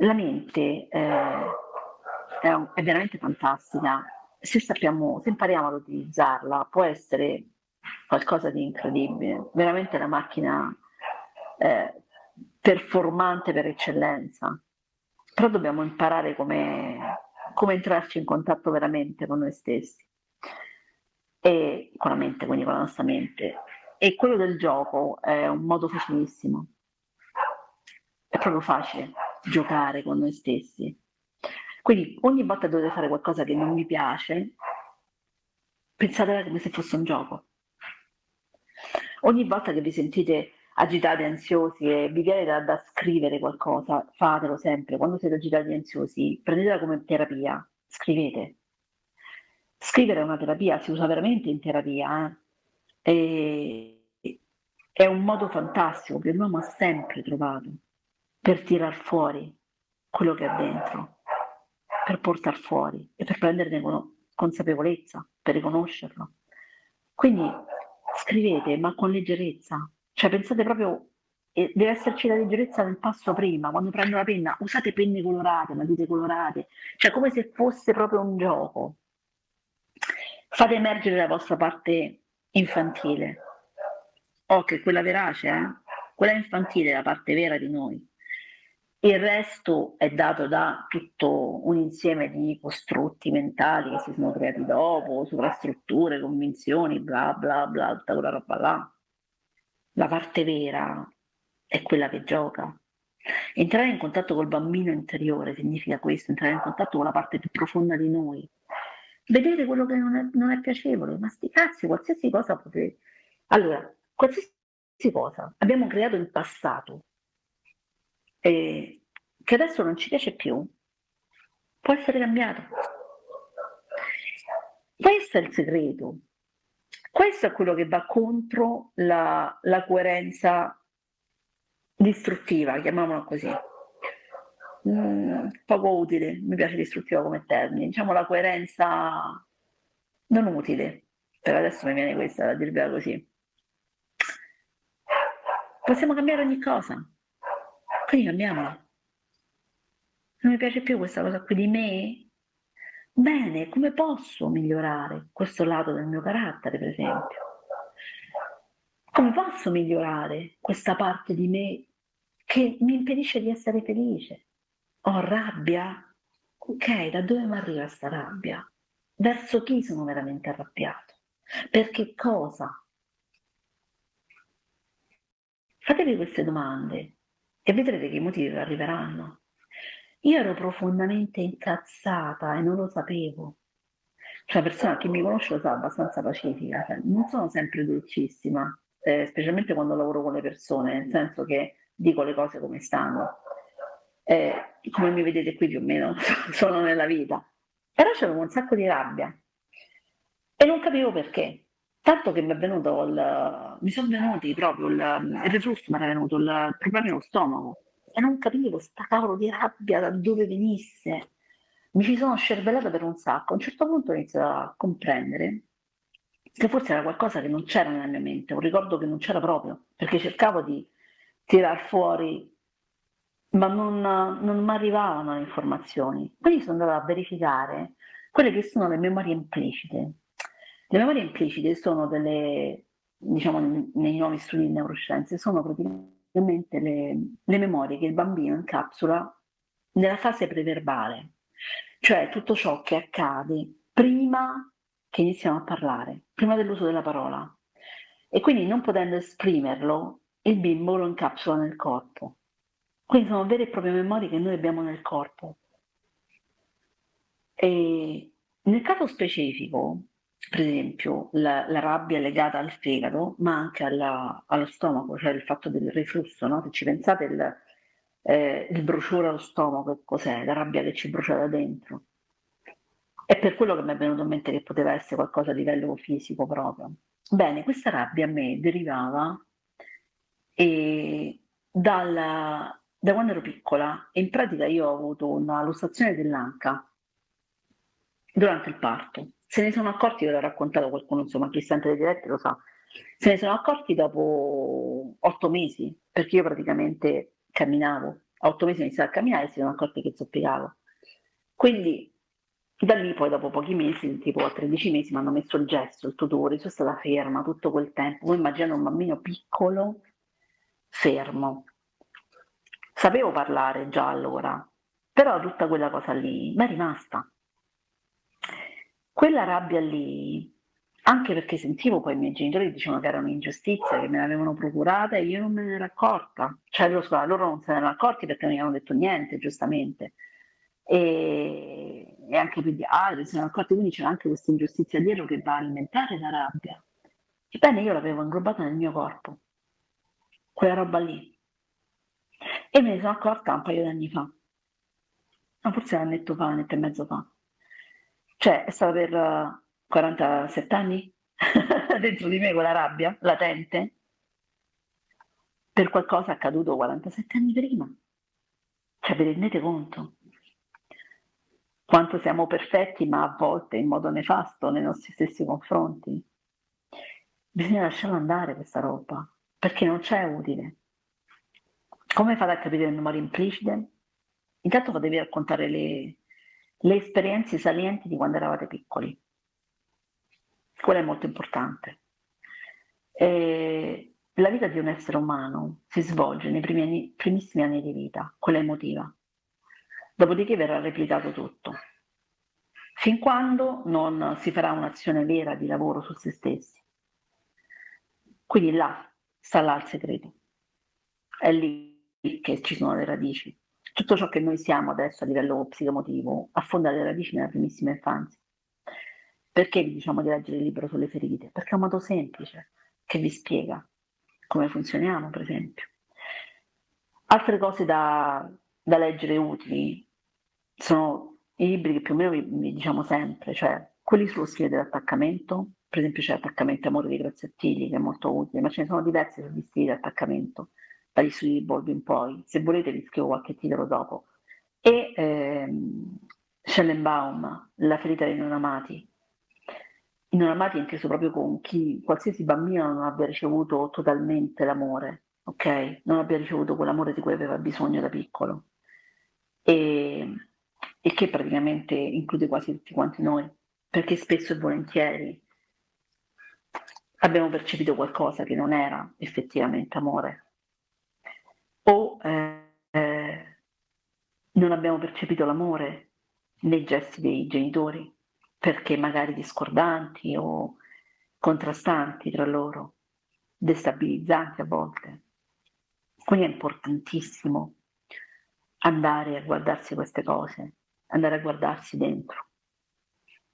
La mente eh, è, un, è veramente fantastica, se sappiamo, se impariamo ad utilizzarla, può essere qualcosa di incredibile, veramente una macchina eh, performante per eccellenza, però dobbiamo imparare come, come entrarci in contatto veramente con noi stessi. E con la mente, quindi con la nostra mente. E quello del gioco è un modo facilissimo. È proprio facile giocare con noi stessi. Quindi ogni volta che dovete fare qualcosa che non vi piace, pensate come se fosse un gioco. Ogni volta che vi sentite agitati, ansiosi e vi viene da, da, scrivere qualcosa, fatelo sempre. Quando siete agitati e ansiosi, prendetela come terapia, scrivete. Scrivere è una terapia, si usa veramente in terapia. Eh? E, è un modo fantastico che l'uomo ha sempre trovato per tirar fuori quello che ha dentro, per portar fuori e per prenderne consapevolezza, per riconoscerlo. Quindi scrivete, ma con leggerezza, cioè pensate proprio, deve esserci la leggerezza del passo prima, quando prendo la penna, usate penne colorate, matite colorate, cioè come se fosse proprio un gioco. Fate emergere la vostra parte infantile. Oh, che quella verace, eh? Quella infantile è la parte vera di noi. Il resto è dato da tutto un insieme di costrutti mentali che si sono creati dopo, sovrastrutture, convinzioni, bla bla bla, tutta quella roba là. La parte vera è quella che gioca. Entrare in contatto col bambino interiore significa questo, entrare in contatto con la parte più profonda di noi. Vedere quello che non è, non è piacevole, ma sti cazzi, qualsiasi cosa potete... Allora, qualsiasi cosa abbiamo creato in passato eh, che adesso non ci piace più, può essere cambiato. Questo è il segreto. Questo è quello che va contro la, la coerenza distruttiva, chiamiamola così. Mm, poco utile, mi piace distruttiva come termine, diciamo la coerenza non utile. Per adesso mi viene questa da dirvela così. Possiamo cambiare ogni cosa, quindi cambiamola. Non mi piace più questa cosa qui di me? Bene, come posso migliorare questo lato del mio carattere, per esempio? Come posso migliorare questa parte di me che mi impedisce di essere felice? Ho rabbia? Ok, da dove mi arriva questa rabbia? Verso chi sono veramente arrabbiato? Per che cosa? Fatevi queste domande e vedrete che i motivi arriveranno. Io ero profondamente incazzata e non lo sapevo. Cioè, la persona che mi conosce lo sa, abbastanza pacifica, cioè, non sono sempre dolcissima, eh, specialmente quando lavoro con le persone, nel senso che dico le cose come stanno. Eh, come mi vedete qui più o meno, (laughs) sono nella vita. Però c'avevo un sacco di rabbia e non capivo perché. Tanto che mi è venuto il, mi sono venuti proprio il, il reflusso, mi era venuto il problema nello stomaco e non capivo sta cavolo di rabbia da dove venisse. Mi ci sono scervellata per un sacco. A un certo punto ho iniziato a comprendere che forse era qualcosa che non c'era nella mia mente, un ricordo che non c'era proprio, perché cercavo di tirar fuori, ma non, non mi arrivavano le informazioni. Quindi sono andata a verificare quelle che sono le memorie implicite. Le memorie implicite sono delle, diciamo, nei nuovi studi di neuroscienze, sono praticamente le, le memorie che il bambino incapsula nella fase preverbale, cioè tutto ciò che accade prima che iniziamo a parlare, prima dell'uso della parola. E quindi non potendo esprimerlo, il bimbo lo incapsula nel corpo. Quindi sono vere e proprie memorie che noi abbiamo nel corpo. E nel caso specifico, per esempio, la, la rabbia legata al fegato, ma anche alla, allo stomaco, cioè il fatto del riflusso, no? Se ci pensate, il, eh, il bruciore allo stomaco, cos'è? La rabbia che ci brucia da dentro. È per quello che mi è venuto in mente che poteva essere qualcosa a livello fisico proprio. Bene, questa rabbia a me derivava e dalla, da quando ero piccola, in pratica io ho avuto una lussazione dell'anca durante il parto. Se ne sono accorti, ve l'ho raccontato qualcuno, insomma, chi sente le dirette lo sa. Se ne sono accorti dopo otto mesi, perché io praticamente camminavo. A otto mesi ho iniziato a camminare e si sono accorti che zoppicavo. Quindi da lì poi dopo pochi mesi, tipo a 13 mesi, mi hanno messo il gesso, il tutore, sono stata ferma tutto quel tempo. Voi immaginate un bambino piccolo fermo. Sapevo parlare già allora, però tutta quella cosa lì mi è rimasta. Quella rabbia lì, anche perché sentivo poi i miei genitori dicevano che era un'ingiustizia, che me l'avevano procurata e io non me ne ero accorta. Cioè, lo so, loro non se ne erano accorti perché non mi hanno detto niente, giustamente. E, e anche gli altri se ne erano accorti, quindi c'era anche questa ingiustizia dietro che va a alimentare la rabbia. Ebbene, io l'avevo inglobata nel mio corpo quella roba lì. E me ne sono accorta un paio di anni fa, no, forse un annetto fa, un annetto e mezzo fa. Cioè, è stato per uh, 47 anni (laughs) dentro di me quella rabbia latente per qualcosa accaduto 47 anni prima. Cioè, vi rendete conto? Quanto siamo perfetti, ma a volte in modo nefasto nei nostri stessi confronti. Bisogna lasciarla andare questa roba perché non c'è utile. Come fate a capire le memorie implicite? Intanto fatevi raccontare le, le esperienze salienti di quando eravate piccoli. Quello è molto importante. E la vita di un essere umano si svolge nei anni, primissimi anni di vita, quella emotiva. Dopodiché verrà replicato tutto. Fin quando non si farà un'azione vera di lavoro su se stessi. Quindi là sta là il segreto. È lì che ci sono le radici. Tutto ciò che noi siamo adesso a livello psicomotivo affonda le radici nella primissima infanzia. Perché vi diciamo di leggere il libro sulle ferite? Perché è un modo semplice che vi spiega come funzioniamo, per esempio. Altre cose da, da leggere utili sono i libri che più o meno vi, vi diciamo sempre, cioè quelli sullo stile dell'attaccamento, per esempio c'è Attaccamento Amore di Graziettili che è molto utile, ma ce ne sono diversi sugli stili di attaccamento, dagli studi di Bolby in poi, se volete vi scrivo qualche titolo dopo. E ehm, Schellenbaum, La ferita dei non amati, i non amati è inteso proprio con chi, qualsiasi bambino non abbia ricevuto totalmente l'amore, ok? Non abbia ricevuto quell'amore di cui aveva bisogno da piccolo. E, e che praticamente include quasi tutti quanti noi, perché spesso e volentieri abbiamo percepito qualcosa che non era effettivamente amore. O eh, eh, non abbiamo percepito l'amore nei gesti dei genitori perché magari discordanti o contrastanti tra loro, destabilizzanti a volte. Quindi è importantissimo andare a guardarsi queste cose, andare a guardarsi dentro.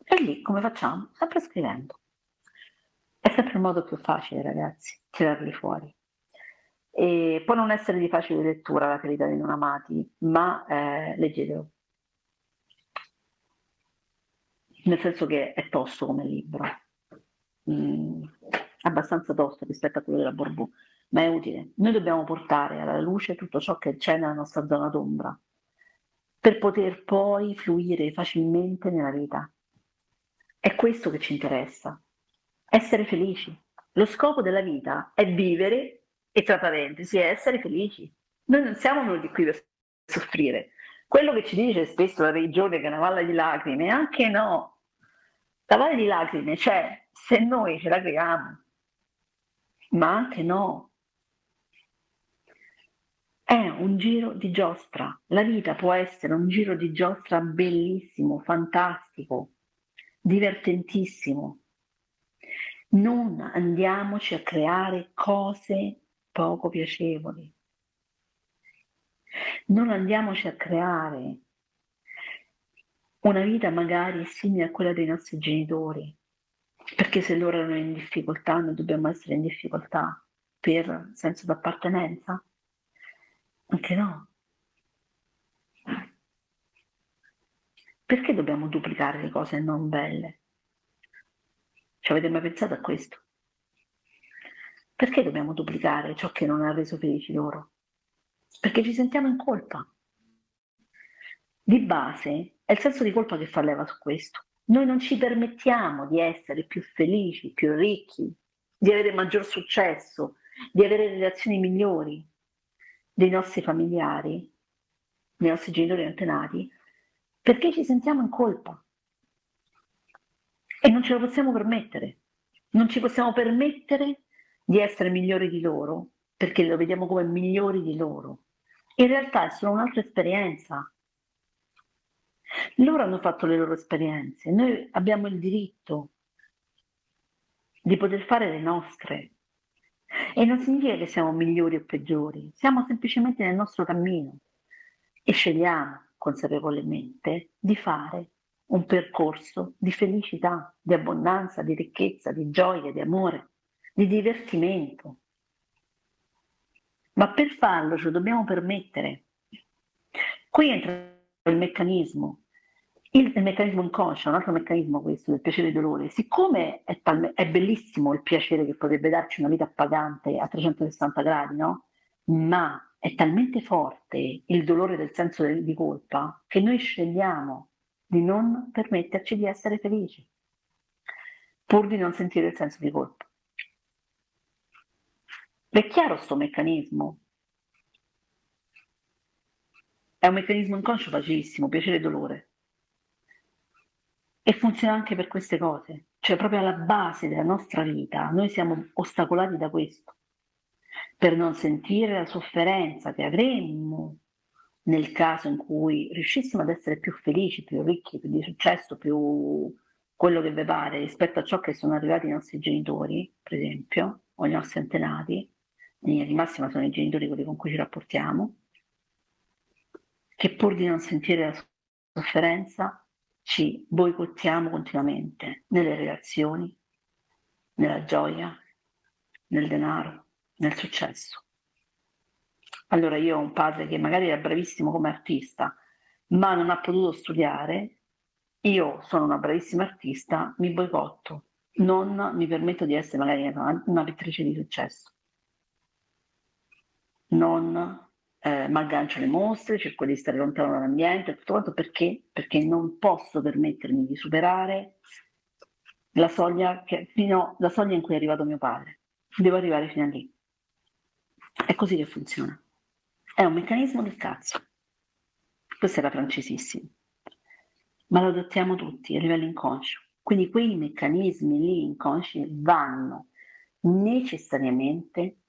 E lì come facciamo? Sempre scrivendo. È sempre il modo più facile, ragazzi, tirarli fuori. E può non essere di facile lettura la ferita dei non amati, ma eh, leggetelo nel senso che è tosto come libro, mm, abbastanza tosto rispetto a quello della Borbù, ma è utile. Noi dobbiamo portare alla luce tutto ciò che c'è nella nostra zona d'ombra per poter poi fluire facilmente nella vita. È questo che ci interessa, essere felici. Lo scopo della vita è vivere e tra parentesi è essere felici. Noi non siamo venuti qui per soffrire. Quello che ci dice spesso la religione che è una valle di lacrime, anche no, la valle di lacrime c'è se noi ce la creiamo, ma anche no. È un giro di giostra. La vita può essere un giro di giostra bellissimo, fantastico, divertentissimo. Non andiamoci a creare cose poco piacevoli. Non andiamoci a creare una vita magari simile a quella dei nostri genitori, perché se loro erano in difficoltà noi dobbiamo essere in difficoltà per senso d'appartenenza? Anche no. Perché dobbiamo duplicare le cose non belle? Ci avete mai pensato a questo? Perché dobbiamo duplicare ciò che non ha reso felici loro? Perché ci sentiamo in colpa. Di base è il senso di colpa che fa leva su questo. Noi non ci permettiamo di essere più felici, più ricchi, di avere maggior successo, di avere relazioni migliori dei nostri familiari, dei nostri genitori antenati, perché ci sentiamo in colpa. E non ce lo possiamo permettere. Non ci possiamo permettere di essere migliori di loro, perché lo vediamo come migliori di loro. In realtà è solo un'altra esperienza. Loro hanno fatto le loro esperienze, noi abbiamo il diritto di poter fare le nostre. E non significa che siamo migliori o peggiori, siamo semplicemente nel nostro cammino. E scegliamo consapevolmente di fare un percorso di felicità, di abbondanza, di ricchezza, di gioia, di amore, di divertimento. Ma per farlo ce lo dobbiamo permettere. Qui entra il meccanismo il, il, meccanismo inconscio, un altro meccanismo questo del piacere e dolore, siccome è, tal, è, bellissimo il piacere che potrebbe darci una vita appagante a 360 gradi, no? Ma è talmente forte il dolore del senso di colpa che noi scegliamo di non permetterci di essere felici, pur di non sentire il senso di colpa. È chiaro questo meccanismo? È un meccanismo inconscio facilissimo, piacere e dolore. E funziona anche per queste cose, cioè proprio alla base della nostra vita noi siamo ostacolati da questo. per non sentire la sofferenza che avremmo nel caso in cui riuscissimo ad essere più felici, più ricchi, più di successo, più quello che vi pare rispetto a ciò che sono arrivati i nostri genitori, per esempio, o i nostri antenati, in linea di massima sono i genitori quelli con cui ci rapportiamo, che pur di non sentire la sofferenza ci boicottiamo continuamente nelle relazioni, nella gioia, nel denaro, nel successo. Allora io ho un padre che magari era bravissimo come artista, ma non ha potuto studiare, io sono una bravissima artista, mi boicotto, non mi permetto di essere magari una, una pittrice di successo. Non eh, mi aggancio alle mostre, cerco di stare lontano dall'ambiente, tutto quanto perché? Perché non posso permettermi di superare la soglia, che, fino, la soglia in cui è arrivato mio padre. Devo arrivare fino a lì. È così che funziona. È un meccanismo del cazzo. Questo era francesissimo. Ma lo adottiamo tutti a livello inconscio. Quindi quei meccanismi lì inconsci vanno necessariamente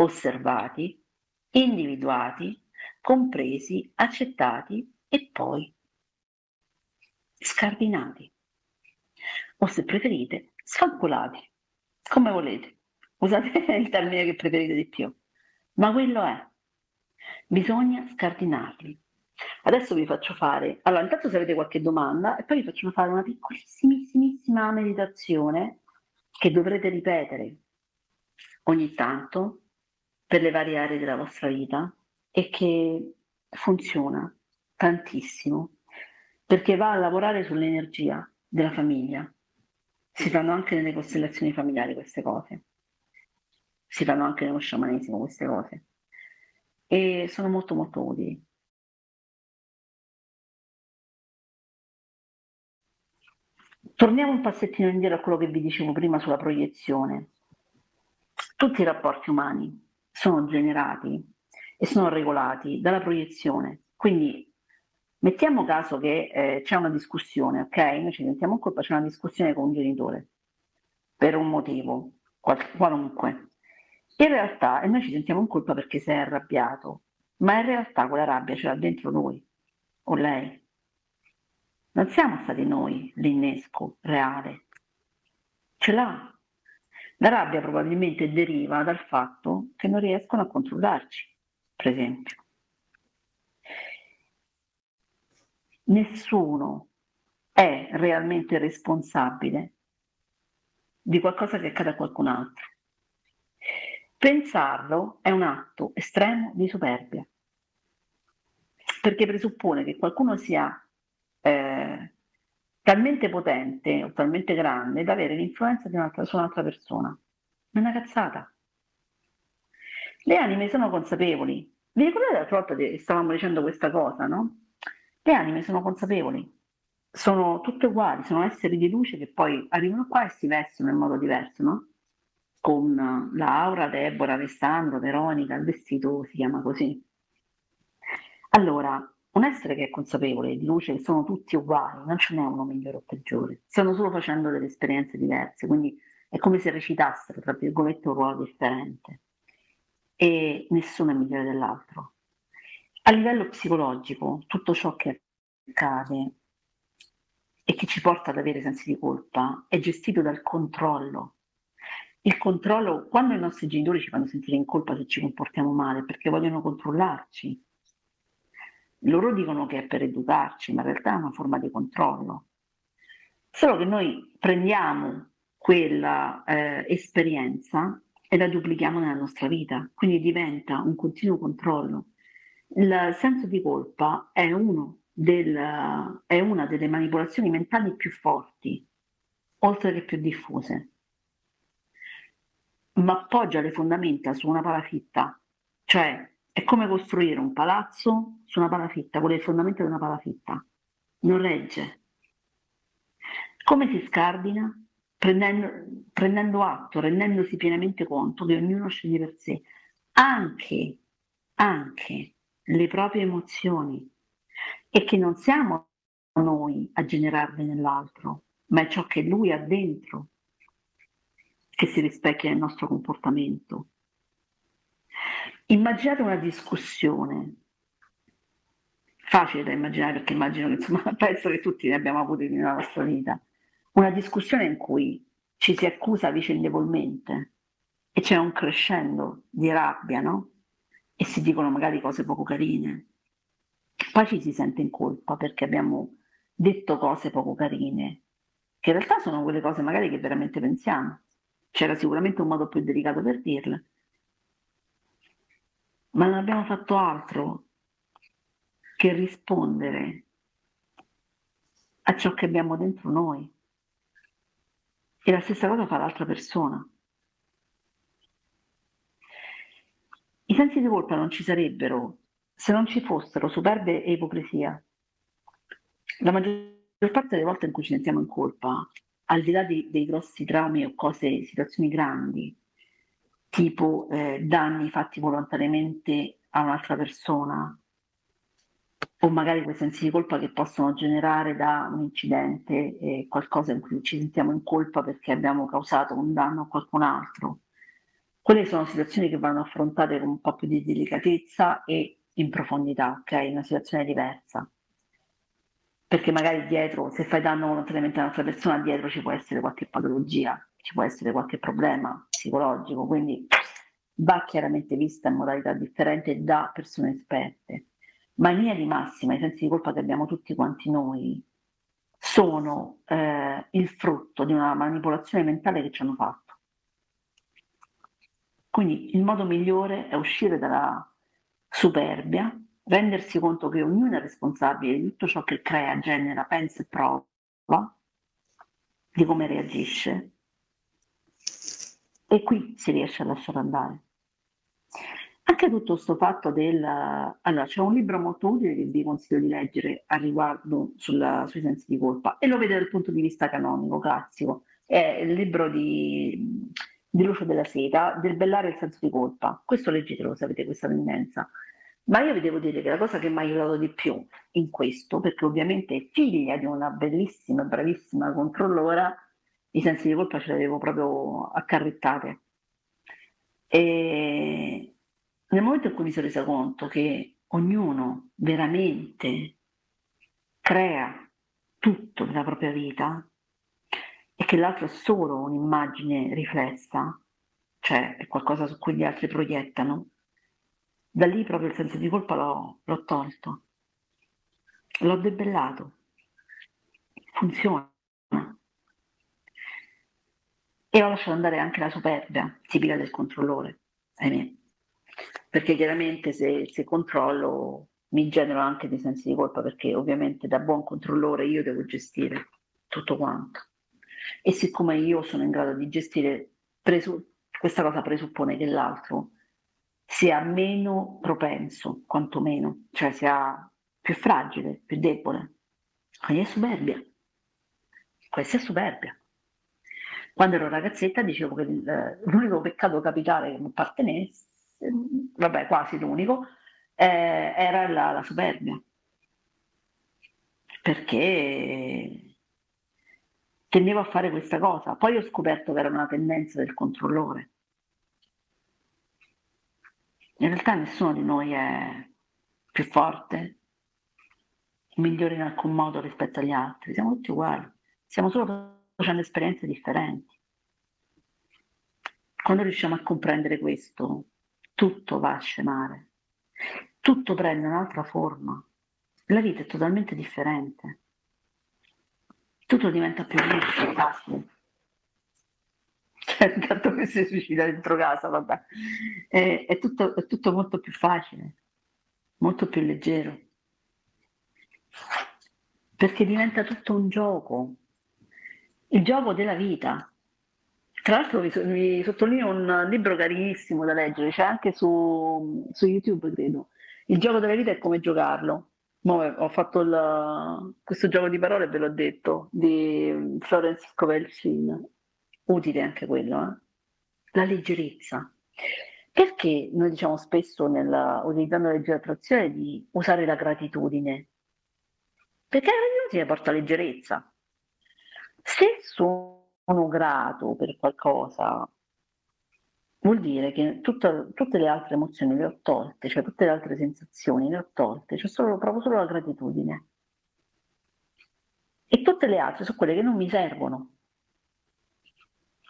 osservati, individuati, compresi, accettati e poi scardinati. O se preferite, sfanculati, come volete. Usate (laughs) il termine che preferite di più. Ma quello è. Bisogna scardinarli. Adesso vi faccio fare, allora intanto se avete qualche domanda e poi vi faccio fare una piccolissimissima meditazione che dovrete ripetere ogni tanto per le varie aree della vostra vita e che funziona tantissimo perché va a lavorare sull'energia della famiglia. Si fanno anche nelle costellazioni familiari queste cose, si fanno anche nello sciamanesimo queste cose e sono molto molto utili. Torniamo un passettino indietro a quello che vi dicevo prima sulla proiezione. Tutti i rapporti umani sono generati e sono regolati dalla proiezione. Quindi mettiamo caso che eh, c'è una discussione, ok? Noi ci sentiamo in colpa, c'è una discussione con un genitore per un motivo, qual- qualunque. In realtà, e noi ci sentiamo in colpa perché sei arrabbiato, ma in realtà quella rabbia ce l'ha dentro noi o lei. Non siamo stati noi l'innesco reale, ce l'ha. La rabbia probabilmente deriva dal fatto che non riescono a controllarci, per esempio. Nessuno è realmente responsabile di qualcosa che accade a qualcun altro. Pensarlo è un atto estremo di superbia, perché presuppone che qualcuno sia eh, talmente potente o talmente grande da avere l'influenza su un'altra persona. È una cazzata. Le anime sono consapevoli. Vi ricordate l'altra volta che stavamo dicendo questa cosa, no? Le anime sono consapevoli, sono tutte uguali, sono esseri di luce che poi arrivano qua e si vestono in modo diverso, no? con Laura, Deborah, Alessandro, Veronica, il vestito si chiama così. Allora, un essere che è consapevole di luce che sono tutti uguali, non ce n'è uno migliore o peggiore, stanno solo facendo delle esperienze diverse, quindi è come se recitassero, tra virgolette, un ruolo differente e nessuno è migliore dell'altro. A livello psicologico, tutto ciò che accade e che ci porta ad avere sensi di colpa è gestito dal controllo il controllo, quando i nostri genitori ci fanno sentire in colpa se ci comportiamo male, perché vogliono controllarci. Loro dicono che è per educarci, ma in realtà è una forma di controllo. Solo che noi prendiamo quella eh, esperienza e la duplichiamo nella nostra vita, quindi diventa un continuo controllo. Il senso di colpa è, del, è una delle manipolazioni mentali più forti, oltre che più diffuse ma appoggia le fondamenta su una palafitta, cioè è come costruire un palazzo su una palafitta, con le fondamenta di una palafitta, non regge. Come si scardina? Prendendo, prendendo atto, rendendosi pienamente conto che ognuno sceglie per sé anche, anche le proprie emozioni e che non siamo noi a generarle nell'altro, ma è ciò che lui ha dentro che si rispecchia nel nostro comportamento. Immaginate una discussione, facile da immaginare perché immagino che insomma (laughs) penso che tutti ne abbiamo avuti nella nostra vita, una discussione in cui ci si accusa vicendevolmente e c'è un crescendo di rabbia, no? E si dicono magari cose poco carine. Poi ci si sente in colpa perché abbiamo detto cose poco carine, che in realtà sono quelle cose magari che veramente pensiamo. C'era sicuramente un modo più delicato per dirle, ma non abbiamo fatto altro che rispondere a ciò che abbiamo dentro noi. E la stessa cosa fa l'altra persona. I sensi di colpa non ci sarebbero se non ci fossero superbe e ipocrisia. La maggior parte delle volte in cui ci sentiamo in colpa, al di là di, dei grossi drammi o cose, situazioni grandi, tipo eh, danni fatti volontariamente a un'altra persona, o magari quei sensi di colpa che possono generare da un incidente, eh, qualcosa in cui ci sentiamo in colpa perché abbiamo causato un danno a qualcun altro. Quelle sono situazioni che vanno affrontate con un po' più di delicatezza e in profondità, ok? Una situazione diversa. Perché magari dietro, se fai danno volontariamente a un'altra persona, dietro ci può essere qualche patologia, ci può essere qualche problema psicologico, quindi va chiaramente vista in modalità differente da persone esperte ma in linea di massima i sensi di colpa che abbiamo tutti quanti noi sono eh, il frutto di una manipolazione mentale che ci hanno fatto. Quindi il modo migliore è uscire dalla superbia, rendersi conto che ognuno è responsabile di tutto ciò che crea, genera, pensa e prova, di come reagisce. E qui si riesce a lasciare andare. Anche tutto questo fatto del... Allora, c'è un libro molto utile che vi consiglio di leggere a riguardo sulla, sui sensi di colpa e lo vedete dal punto di vista canonico, classico. È il libro di, di Lucio della Seta, del bellare il senso di colpa. Questo leggetelo se avete questa tendenza. Ma io vi devo dire che la cosa che mi ha aiutato di più in questo, perché ovviamente è figlia di una bellissima, bravissima controllora, i sensi di colpa ce li avevo proprio accarrettate. E, nel momento in cui mi sono resa conto che ognuno veramente crea tutto nella propria vita e che l'altro è solo un'immagine riflessa, cioè è qualcosa su cui gli altri proiettano, da lì proprio il senso di colpa l'ho, l'ho tolto, l'ho debellato, funziona. E ho lasciato andare anche la superbia, tipica del controllore, ahimè perché chiaramente se, se controllo mi genero anche dei sensi di colpa perché ovviamente da buon controllore io devo gestire tutto quanto. E siccome io sono in grado di gestire, presu- questa cosa presuppone che l'altro sia meno propenso, quantomeno, cioè sia più fragile, più debole. Quindi è superbia. Questa è superbia. Quando ero ragazzetta dicevo che l'unico peccato capitale che mi appartenesse vabbè quasi l'unico, eh, era la, la superbia. Perché tendevo a fare questa cosa. Poi ho scoperto che era una tendenza del controllore. In realtà nessuno di noi è più forte, migliore in alcun modo rispetto agli altri, siamo tutti uguali, stiamo solo facendo esperienze differenti. Quando riusciamo a comprendere questo, tutto va a scemare, tutto prende un'altra forma, la vita è totalmente differente, tutto diventa più liscio, facile. C'è il gatto che si suicida dentro casa, vabbè, è, è, tutto, è tutto molto più facile, molto più leggero, perché diventa tutto un gioco, il gioco della vita, tra l'altro vi, vi, sottolineo un libro carinissimo da leggere, c'è anche su, su YouTube, credo. Il gioco della vita è come giocarlo. Mo ho fatto il, questo gioco di parole, ve l'ho detto, di Florence Covelcin. Utile anche quello, eh? La leggerezza. Perché noi diciamo spesso, nella, utilizzando la legge dell'attrazione, di usare la gratitudine? Perché la gratitudine porta leggerezza. Se sono grato per qualcosa, vuol dire che tutta, tutte le altre emozioni le ho tolte, cioè tutte le altre sensazioni le ho tolte, c'è solo, provo solo la gratitudine. E tutte le altre sono quelle che non mi servono.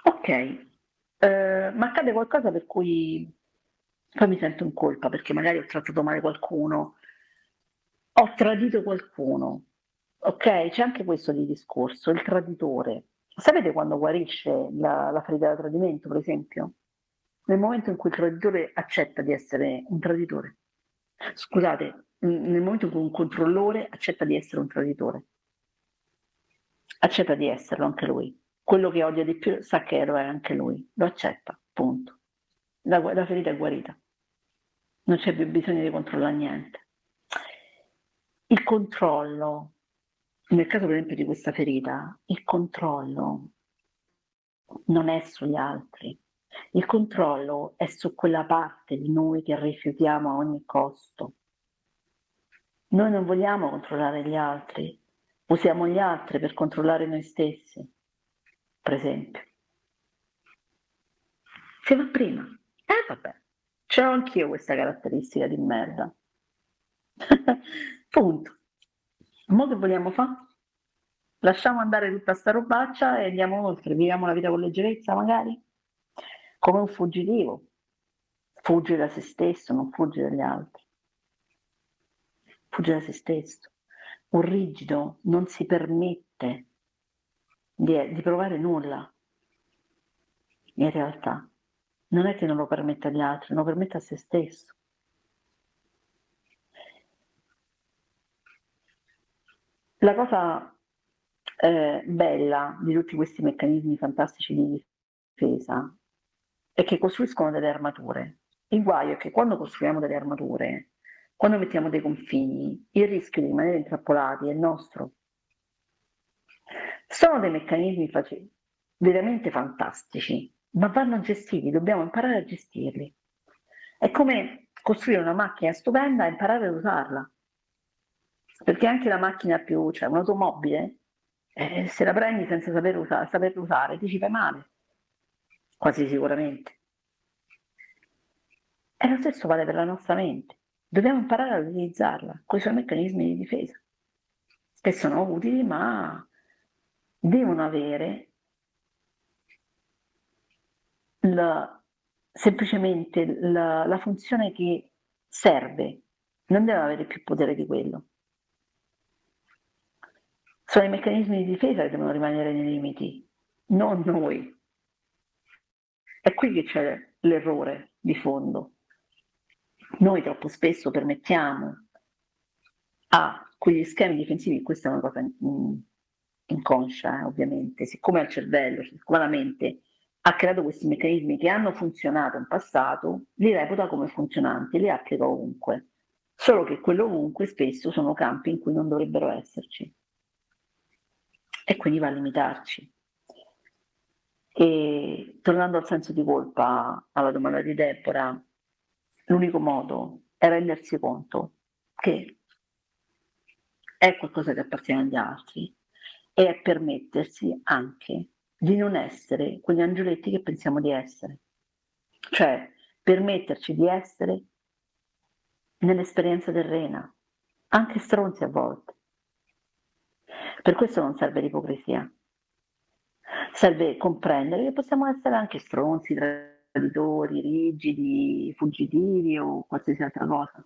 Ok, eh, ma accade qualcosa per cui poi mi sento in colpa perché magari ho trattato male qualcuno, ho tradito qualcuno. Ok, c'è anche questo di discorso, il traditore. Sapete quando guarisce la, la ferita da tradimento, per esempio? Nel momento in cui il traditore accetta di essere un traditore. Scusate, nel momento in cui un controllore accetta di essere un traditore. Accetta di esserlo anche lui. Quello che odia di più sa che lo è anche lui, lo accetta, punto. La, la ferita è guarita. Non c'è più bisogno di controllare niente. Il controllo, nel caso per esempio di questa ferita, il controllo non è sugli altri, il controllo è su quella parte di noi che rifiutiamo a ogni costo. Noi non vogliamo controllare gli altri, usiamo gli altri per controllare noi stessi, per esempio. Si va prima. Eh vabbè, ce anch'io questa caratteristica di merda. (laughs) Punto. Mo che vogliamo fare? Lasciamo andare tutta sta robaccia e andiamo oltre, viviamo la vita con leggerezza magari? Come un fuggitivo. Fugge da se stesso, non fugge dagli altri. Fugge da se stesso. Un rigido non si permette di, di provare nulla. In realtà, non è che non lo permette agli altri, non lo permette a se stesso. La cosa eh, bella di tutti questi meccanismi fantastici di difesa è che costruiscono delle armature. Il guaio è che quando costruiamo delle armature, quando mettiamo dei confini, il rischio di rimanere intrappolati è nostro. Sono dei meccanismi fac- veramente fantastici, ma vanno gestiti, dobbiamo imparare a gestirli. È come costruire una macchina stupenda e imparare ad usarla. Perché anche la macchina più, cioè un'automobile, eh, se la prendi senza saper usare, saperla usare, ti ci fai male quasi sicuramente. E lo stesso vale per la nostra mente. Dobbiamo imparare ad utilizzarla con i suoi meccanismi di difesa, che sono utili, ma devono avere la, semplicemente la, la funzione che serve, non devono avere più potere di quello. Sono i meccanismi di difesa che devono rimanere nei limiti, non noi. È qui che c'è l'errore di fondo. Noi troppo spesso permettiamo a quegli schemi difensivi, questa è una cosa inconscia eh, ovviamente, siccome al cervello, siccome la mente ha creato questi meccanismi che hanno funzionato in passato, li reputa come funzionanti, li applica ovunque. Solo che quello ovunque spesso sono campi in cui non dovrebbero esserci. E quindi va a limitarci. E tornando al senso di colpa, alla domanda di Deborah, l'unico modo è rendersi conto che è qualcosa che appartiene agli altri e è permettersi anche di non essere quegli angioletti che pensiamo di essere. Cioè, permetterci di essere nell'esperienza terrena, anche stronzi a volte. Per questo non serve l'ipocrisia serve comprendere che possiamo essere anche stronzi, traditori, rigidi, fuggitivi o qualsiasi altra cosa.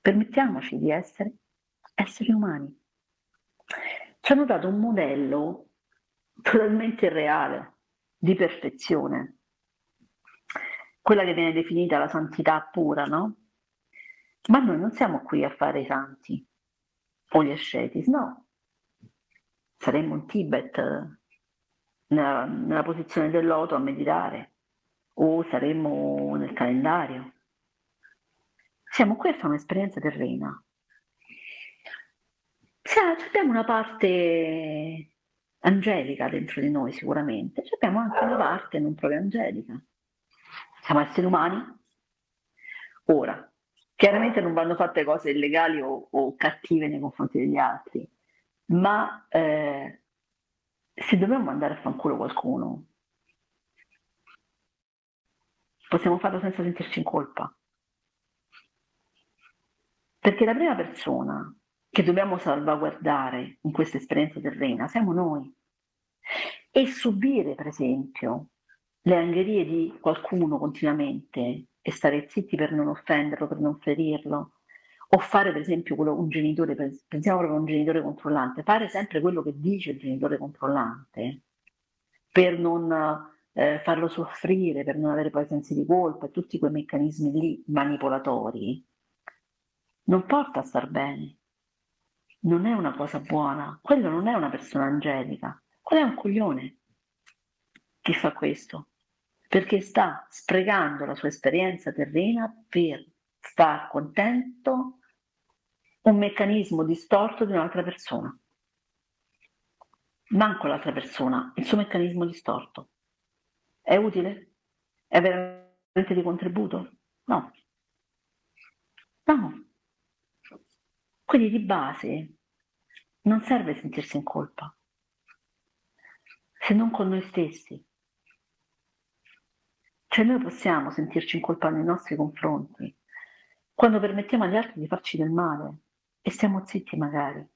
Permettiamoci di essere esseri umani. Ci hanno dato un modello totalmente irreale di perfezione, quella che viene definita la santità pura, no? Ma noi non siamo qui a fare i santi o gli ascetis, no. Saremmo in Tibet nella, nella posizione del loto a meditare o saremmo nel calendario. Siamo qui a fare un'esperienza terrena. abbiamo una parte angelica dentro di noi sicuramente, abbiamo anche una parte non proprio angelica. Siamo esseri umani. Ora, chiaramente non vanno fatte cose illegali o, o cattive nei confronti degli altri, ma eh, se dobbiamo mandare a fanculo qualcuno, possiamo farlo senza sentirci in colpa. Perché la prima persona che dobbiamo salvaguardare in questa esperienza terrena siamo noi. E subire, per esempio, le angherie di qualcuno continuamente e stare zitti per non offenderlo, per non ferirlo, o fare per esempio quello, un genitore, pensiamo proprio a un genitore controllante, fare sempre quello che dice il genitore controllante per non eh, farlo soffrire, per non avere poi sensi di colpa e tutti quei meccanismi lì manipolatori, non porta a star bene. Non è una cosa buona. Quello non è una persona angelica. Quello è un coglione. Chi fa questo? Perché sta sprecando la sua esperienza terrena per far contento un meccanismo distorto di un'altra persona. Manco l'altra persona, il suo meccanismo distorto. È utile? È veramente di contributo? No. No. Quindi di base non serve sentirsi in colpa, se non con noi stessi. Cioè noi possiamo sentirci in colpa nei nostri confronti quando permettiamo agli altri di farci del male e stiamo zitti magari.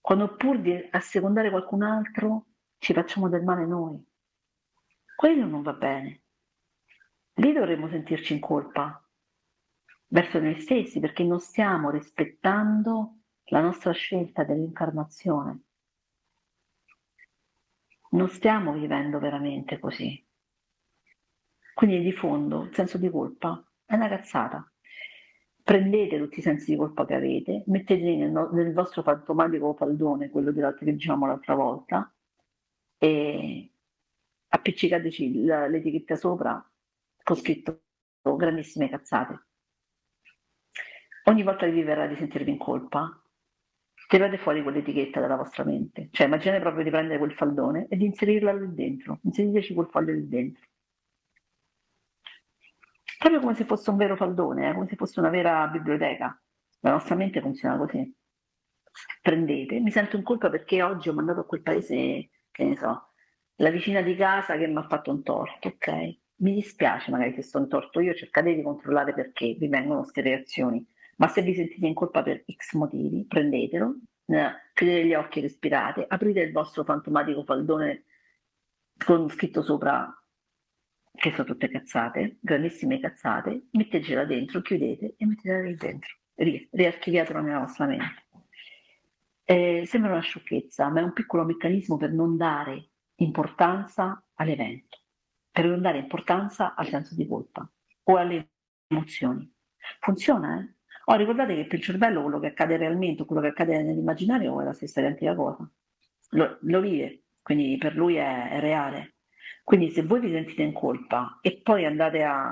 Quando pur di assecondare qualcun altro ci facciamo del male noi. Quello non va bene. Lì dovremmo sentirci in colpa verso noi stessi perché non stiamo rispettando la nostra scelta dell'incarnazione. Non stiamo vivendo veramente così. Quindi di fondo il senso di colpa è una cazzata prendete tutti i sensi di colpa che avete, metteteli nel, nel vostro fantomatico faldone, quello che dicevamo l'altra volta, e appiccicateci l'etichetta sopra con scritto grandissime cazzate. Ogni volta che vi verrà di sentirvi in colpa, tirate fuori quell'etichetta dalla vostra mente. Cioè immaginate proprio di prendere quel faldone e di inserirla lì dentro, inseriteci quel foglio lì dentro proprio come se fosse un vero faldone, eh, come se fosse una vera biblioteca. La nostra mente funziona così. Prendete, mi sento in colpa perché oggi ho mandato a quel paese, che ne so, la vicina di casa che mi ha fatto un torto, ok? Mi dispiace magari se in torto io, cercate di controllare perché vi vengono queste reazioni, ma se vi sentite in colpa per X motivi, prendetelo, eh, chiudete gli occhi, respirate, aprite il vostro fantomatico faldone con scritto sopra che sono tutte cazzate, grandissime cazzate, mettetela dentro, chiudete e mettetela lì dentro, Ri- riarchiviatela nella vostra mente. Eh, sembra una sciocchezza, ma è un piccolo meccanismo per non dare importanza all'evento, per non dare importanza al senso di colpa o alle emozioni. Funziona, eh? Oh, ricordate che per il cervello quello che accade realmente quello che accade nell'immaginario è la stessa identica cosa. Lo, lo vive, quindi per lui è, è reale. Quindi se voi vi sentite in colpa e poi andate a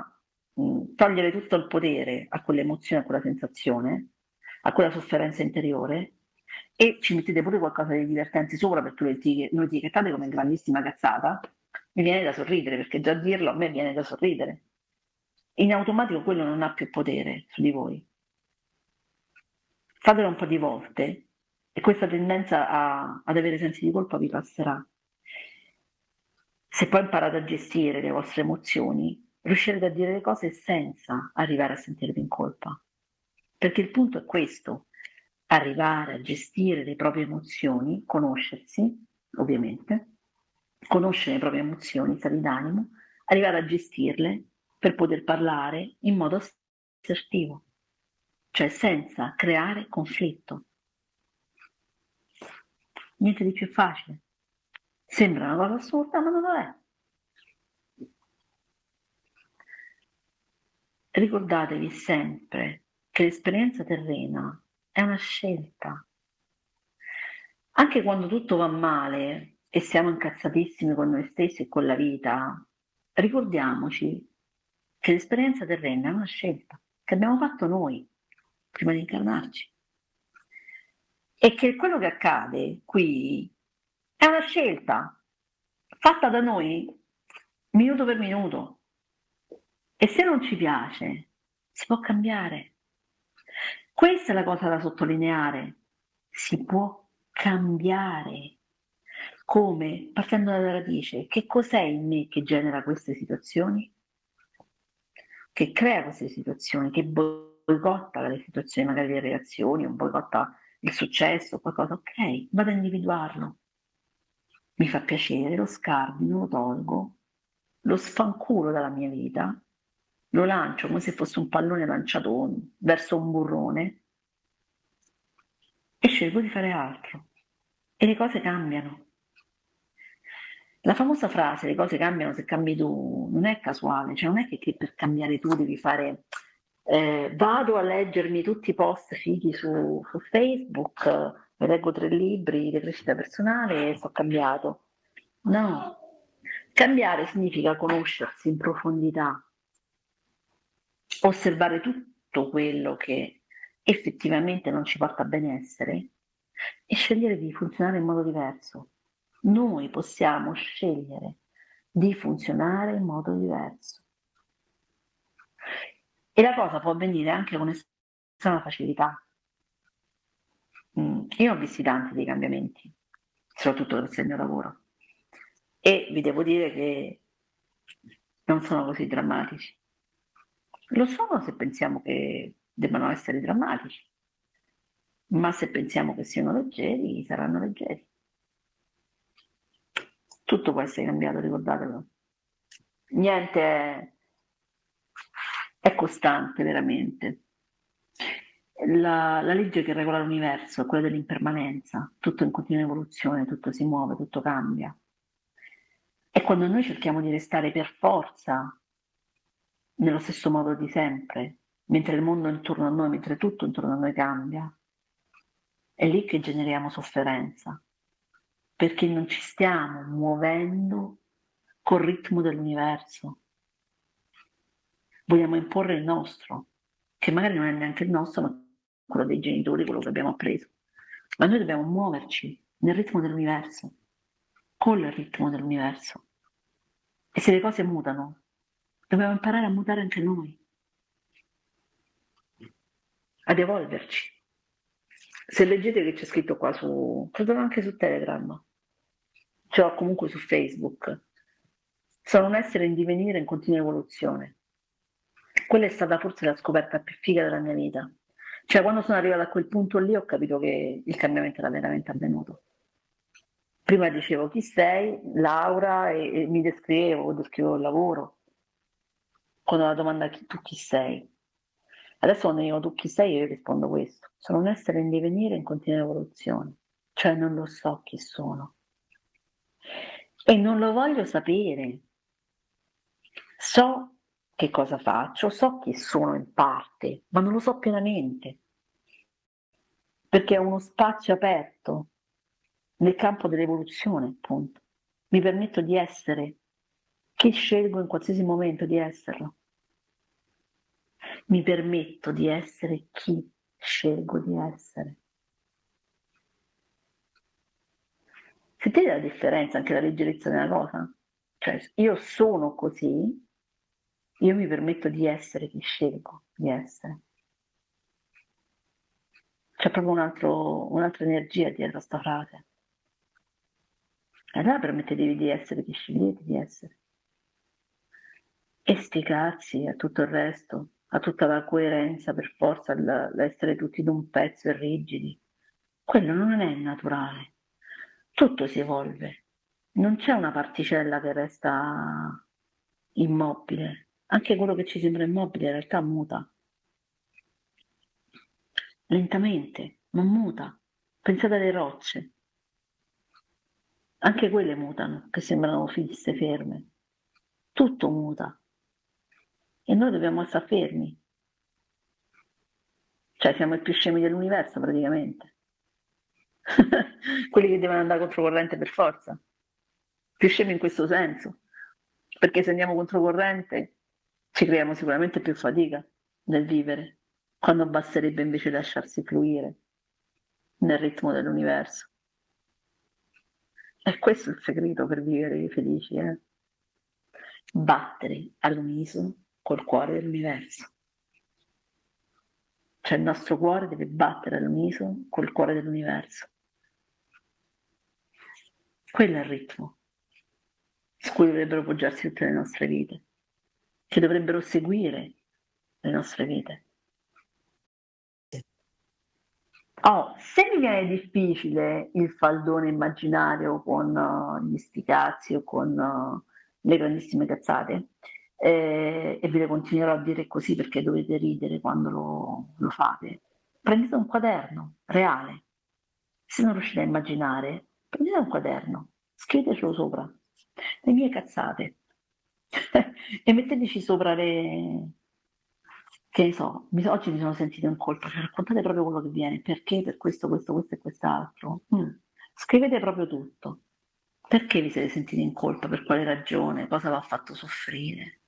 mh, mm, togliere tutto il potere a quell'emozione, a quella sensazione, a quella sofferenza interiore, e ci mettete pure qualcosa di divertente sopra perché lo etichettate come grandissima cazzata, mi viene da sorridere perché già dirlo a me viene da sorridere. In automatico quello non ha più potere su di voi. Fatelo un po' di volte e questa tendenza a, ad avere sensi di colpa vi passerà. Se poi imparate a gestire le vostre emozioni, riuscirete a dire le cose senza arrivare a sentirvi in colpa. Perché il punto è questo, arrivare a gestire le proprie emozioni, conoscersi, ovviamente, conoscere le proprie emozioni, stati d'animo, arrivare a gestirle per poter parlare in modo assertivo, cioè senza creare conflitto. Niente di più facile. Sembra una cosa assurda, ma non lo è. Ricordatevi sempre che l'esperienza terrena è una scelta. Anche quando tutto va male e siamo incazzatissimi con noi stessi e con la vita, ricordiamoci che l'esperienza terrena è una scelta che abbiamo fatto noi prima di incarnarci. E che quello che accade qui è una scelta fatta da noi minuto per minuto. E se non ci piace, si può cambiare. Questa è la cosa da sottolineare. Si può cambiare. Come? Partendo dalla radice. Che cos'è in me che genera queste situazioni? che crea queste situazioni, che boicotta le situazioni, magari le reazioni, o boicotta il successo, qualcosa, ok, vado a individuarlo. Mi fa piacere, lo scardino, lo tolgo, lo sfanculo dalla mia vita, lo lancio come se fosse un pallone lanciato verso un burrone e scelgo di fare altro. E le cose cambiano. La famosa frase le cose cambiano se cambi tu non è casuale, cioè non è che, che per cambiare tu devi fare eh, vado a leggermi tutti i post fighi su, su Facebook, leggo tre libri di crescita personale e sto cambiato. No, cambiare significa conoscersi in profondità, osservare tutto quello che effettivamente non ci porta a benessere e scegliere di funzionare in modo diverso. Noi possiamo scegliere di funzionare in modo diverso. E la cosa può avvenire anche con estrema facilità. Mm, io ho visto tanti dei cambiamenti, soprattutto grazie al mio lavoro, e vi devo dire che non sono così drammatici. Lo sono se pensiamo che debbano essere drammatici, ma se pensiamo che siano leggeri, saranno leggeri. Tutto può essere cambiato, ricordatelo. Niente è, è costante veramente. La, la, legge che regola l'universo è quella dell'impermanenza, tutto in continua evoluzione, tutto si muove, tutto cambia. E quando noi cerchiamo di restare per forza nello stesso modo di sempre, mentre il mondo intorno a noi, mentre tutto intorno a noi cambia, è lì che generiamo sofferenza, perché non ci stiamo muovendo col ritmo dell'universo. Vogliamo imporre il nostro, che magari non è neanche il nostro, ma quello dei genitori, quello che abbiamo appreso. Ma noi dobbiamo muoverci nel ritmo dell'universo, con il ritmo dell'universo. E se le cose mutano, dobbiamo imparare a mutare anche noi, ad evolverci. Se leggete che c'è scritto qua su, credo anche su Telegram, cioè comunque su Facebook, sono un essere in divenire in continua evoluzione. Quella è stata forse la scoperta più figa della mia vita. Cioè, quando sono arrivata a quel punto lì ho capito che il cambiamento era veramente avvenuto. Prima dicevo chi sei, Laura, e, e mi descrivevo, descrivevo il lavoro. Quando la domanda tu chi sei? Adesso quando dico tu chi sei, io rispondo questo. Sono un essere in divenire in continua evoluzione, cioè non lo so chi sono. E non lo voglio sapere. So che cosa faccio, so chi sono in parte, ma non lo so pienamente. Perché è uno spazio aperto nel campo dell'evoluzione, appunto. Mi permetto di essere chi scelgo in qualsiasi momento di esserlo mi permetto di essere chi scelgo di essere. Sentite la differenza, anche la leggerezza della cosa? Cioè, io sono così, io mi permetto di essere chi scelgo di essere. C'è proprio un altro, un'altra energia dietro a sta frase. E allora permettetevi di essere chi scegliete di essere. E sti cazzi a tutto il resto ha tutta la coerenza per forza l'essere tutti d'un pezzo e rigidi. Quello non è naturale. Tutto si evolve. Non c'è una particella che resta immobile. Anche quello che ci sembra immobile in realtà muta. Lentamente, ma muta. Pensate alle rocce. Anche quelle mutano, che sembrano fisse, ferme. Tutto muta e noi dobbiamo stare fermi. Cioè siamo i più scemi dell'universo praticamente. (laughs) Quelli che devono andare controcorrente per forza. Più scemi in questo senso. Perché se andiamo controcorrente ci creiamo sicuramente più fatica nel vivere, quando basterebbe invece lasciarsi fluire nel ritmo dell'universo. E questo è il segreto per vivere felici, eh? Battere all'unisono col cuore dell'universo. Cioè il nostro cuore deve battere all'unisono col cuore dell'universo. Quello è il ritmo su cui dovrebbero poggiarsi tutte le nostre vite, che dovrebbero seguire le nostre vite. Oh, se mi viene difficile il faldone immaginario con uh, gli sticazzi o con uh, le grandissime cazzate, eh, e ve le continuerò a dire così perché dovete ridere quando lo, lo fate, prendete un quaderno reale. Se non riuscite a immaginare, prendete un quaderno, scrivetecelo sopra, le mie cazzate, (laughs) e metteteci sopra le, che ne so, mi, oggi mi sono sentita in colpa, cioè raccontate proprio quello che viene, perché, per questo, questo, questo e quest'altro. Mm. Scrivete proprio tutto. Perché vi siete sentiti in colpa? Per quale ragione? Cosa vi ha fatto soffrire?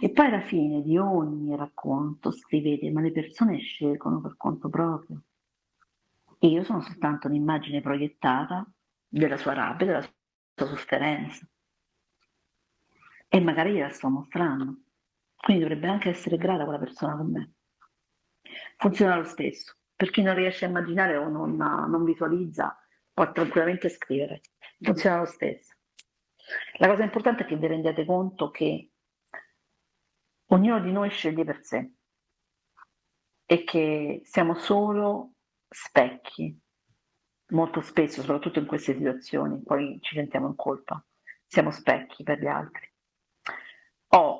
E poi alla fine di ogni racconto scrivete, ma le persone scelgono per conto proprio. E io sono soltanto un'immagine proiettata della sua rabbia, della sua sofferenza. E magari gliela sto mostrando. Quindi dovrebbe anche essere grata quella persona con me. Funziona lo stesso. Per chi non riesce a immaginare o non, non visualizza, può tranquillamente scrivere. Funziona lo stesso. La cosa importante è che vi rendiate conto che ognuno di noi sceglie per sé e che siamo solo specchi, molto spesso, soprattutto in queste situazioni, poi ci sentiamo in colpa, siamo specchi per gli altri.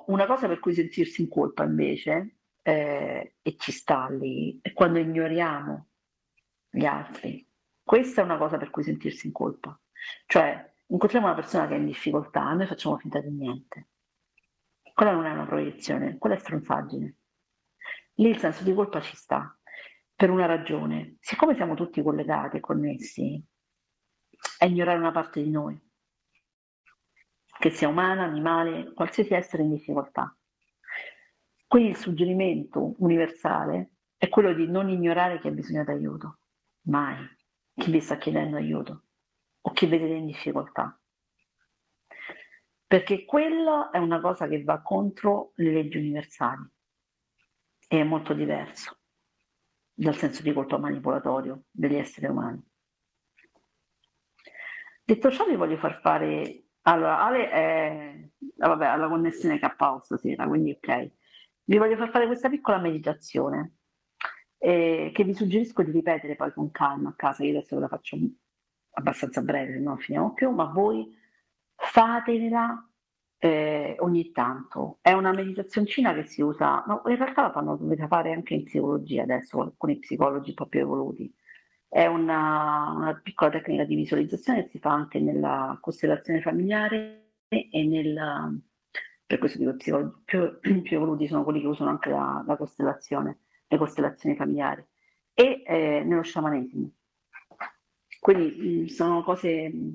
Una cosa per cui sentirsi in colpa invece, eh, e ci sta lì, è quando ignoriamo gli altri. Questa è una cosa per cui sentirsi in colpa. Cioè, incontriamo una persona che è in difficoltà, noi facciamo finta di niente. Quella non è una proiezione, quella è stronzaggine. Lì il senso di colpa ci sta, per una ragione. Siccome siamo tutti collegati e connessi, è ignorare una parte di noi che sia umana, animale, qualsiasi essere in difficoltà. Quindi il suggerimento universale è quello di non ignorare chi ha bisogno di aiuto, mai, chi vi sta chiedendo aiuto o chi vedete in difficoltà. Perché quella è una cosa che va contro le leggi universali e è molto diverso dal senso di colpa manipolatorio degli esseri umani. Detto ciò vi voglio far fare allora, Ale è... Ah, vabbè, ha la connessione KO stasera, quindi ok. Vi voglio far fare questa piccola meditazione eh, che vi suggerisco di ripetere poi con calma a casa. Io adesso ve la faccio abbastanza breve, se no finiamo più, ma voi fatela eh, ogni tanto. È una meditazioncina che si usa, no, in realtà la fanno, dovete fare anche in psicologia adesso, alcuni psicologi un po' più evoluti è una, una, piccola tecnica di visualizzazione che si fa anche nella costellazione familiare e nel, per questo dico psicologi più, (clears throat) più evoluti sono quelli che usano anche la, la costellazione, le costellazioni familiari e eh, nello sciamanesimo. Quindi mh, mm, sono cose mm,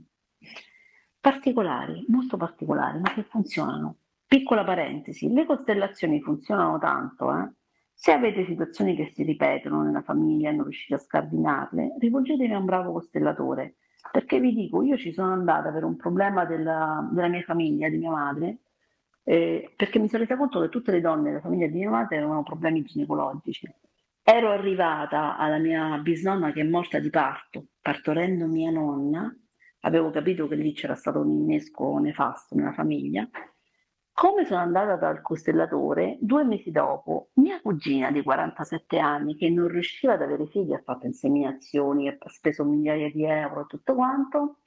particolari, molto particolari, ma che funzionano. Piccola parentesi, le costellazioni funzionano tanto, eh, se avete situazioni che si ripetono nella famiglia e non riuscite a scardinarle, rivolgetevi a un bravo costellatore, perché vi dico, io ci sono andata per un problema della, della mia famiglia, di mia madre, eh, perché mi sono resa conto che tutte le donne della famiglia di mia madre avevano problemi ginecologici. Ero arrivata alla mia bisnonna che è morta di parto, partorendo mia nonna, avevo capito che lì c'era stato un innesco nefasto nella famiglia come sono andata dal costellatore, due mesi dopo, mia cugina di 47 anni, che non riusciva ad avere figli, ha fatto inseminazioni, ha speso migliaia di euro e tutto quanto,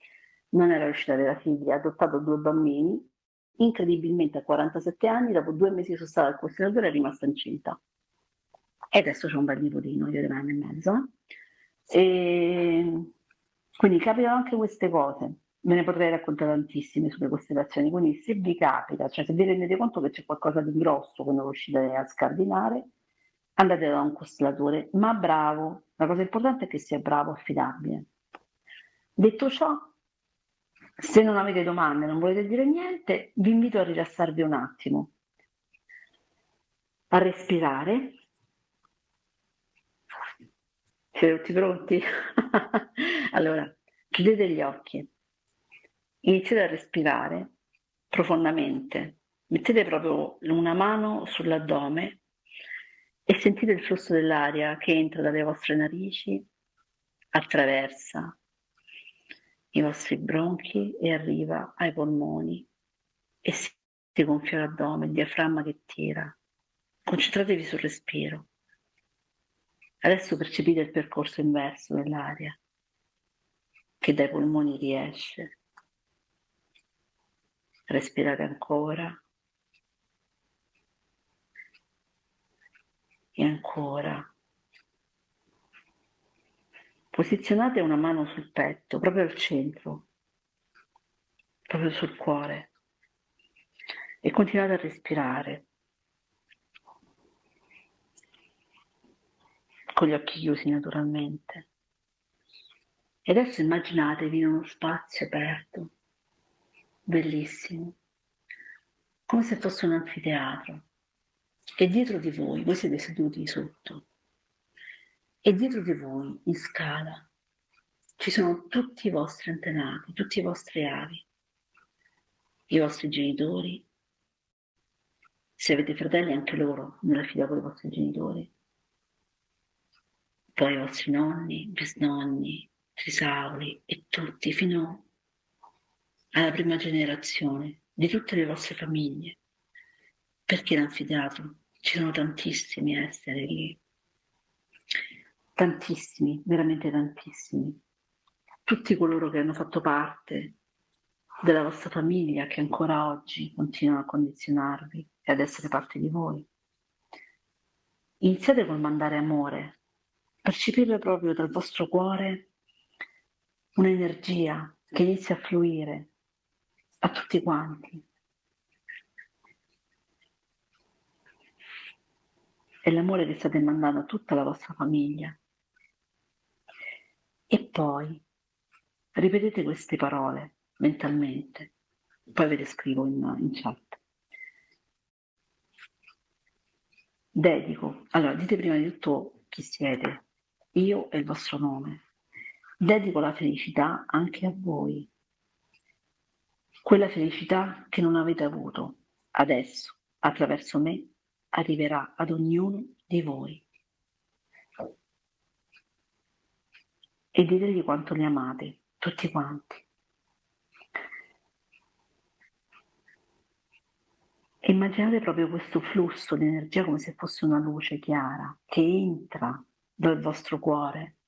non era riuscita ad avere figli, ha adottato due bambini, incredibilmente a 47 anni, dopo due mesi sono stata al costellatore è rimasta incinta. E adesso c'è un bel nipotino, io di un anno e mezzo. E quindi capitano anche queste cose me ne potrei raccontare tantissime sulle costellazioni, quindi se vi capita, cioè se vi rendete conto che c'è qualcosa di grosso non riuscite a scardinare, andate da un costellatore, ma bravo, la cosa importante è che sia bravo, affidabile. Detto ciò, se non avete domande, non volete dire niente, vi invito a rilassarvi un attimo, a respirare. Siete tutti pronti? (laughs) allora, chiudete gli occhi iniziate a respirare profondamente. Mettete proprio una mano sull'addome e sentite il flusso dell'aria che entra dalle vostre narici, attraversa i vostri bronchi e arriva ai polmoni e si gonfia l'addome, il diaframma che tira, concentratevi sul respiro. Adesso percepite il percorso inverso dell'aria che dai polmoni riesce. Respirate ancora. E ancora. Posizionate una mano sul petto, proprio al centro, proprio sul cuore. E continuate a respirare. Con gli occhi chiusi naturalmente. E adesso immaginatevi in uno spazio aperto, bellissimo, come se fosse un anfiteatro. E dietro di voi, voi siete seduti sotto, e dietro di voi, in scala, ci sono tutti i vostri antenati, tutti i vostri avi, i vostri genitori, se avete fratelli anche loro nella fila con i vostri genitori, poi i vostri nonni, bisnonni, Trisauri e tutti fino alla prima generazione di tutte le vostre famiglie, perché l'anfiteatro ci sono tantissimi esseri lì, tantissimi, veramente tantissimi, tutti coloro che hanno fatto parte della vostra famiglia che ancora oggi continuano a condizionarvi e ad essere parte di voi. Iniziate col mandare amore, percepire proprio dal vostro cuore un'energia che inizia a fluire a tutti quanti. È l'amore che state mandando a tutta la vostra famiglia. E poi ripetete queste parole mentalmente, poi ve le scrivo in, in chat. Dedico, allora dite prima di tutto chi siete, io e il vostro nome, dedico la felicità anche a voi. Quella felicità che non avete avuto adesso, attraverso me, arriverà ad ognuno di voi. E ditegli quanto li amate, tutti quanti. Immaginate proprio questo flusso di energia come se fosse una luce chiara che entra dal vostro cuore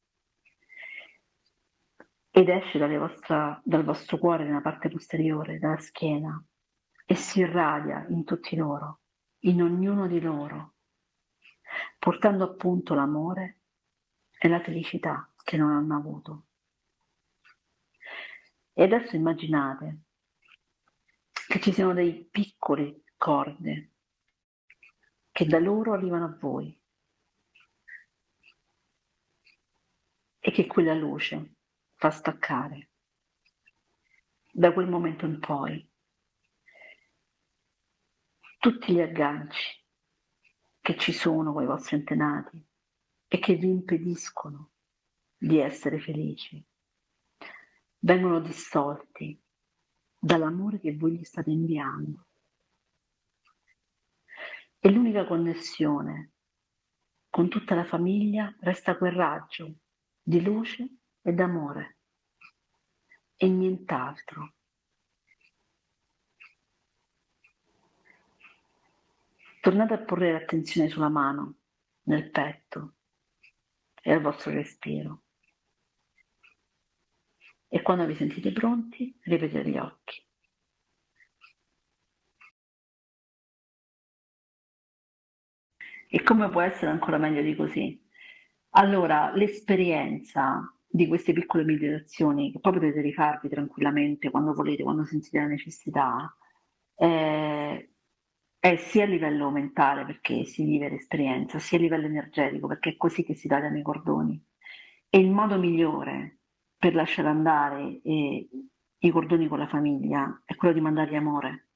ed esce vostra, dal vostro cuore nella parte posteriore, dalla schiena, e si irradia in tutti loro, in ognuno di loro, portando appunto l'amore e la felicità che non hanno avuto. E adesso immaginate che ci siano dei piccoli corde che da loro arrivano a voi e che quella luce fa staccare. Da quel momento in poi tutti gli agganci che ci sono con i vostri antenati e che vi impediscono di essere felici vengono dissolti dall'amore che voi gli state inviando. E l'unica connessione con tutta la famiglia resta quel raggio di luce ed amore e nient'altro. Tornate a porre l'attenzione sulla mano, nel petto e al vostro respiro. E quando vi sentite pronti, ripetete gli occhi. E come può essere ancora meglio di così? Allora, l'esperienza di queste piccole meditazioni che poi potete rifarvi tranquillamente quando volete, quando sentite la necessità, eh, è sia a livello mentale perché si vive l'esperienza, sia a livello energetico perché è così che si tagliano i cordoni. E il modo migliore per lasciare andare eh, i cordoni con la famiglia è quello di mandargli amore.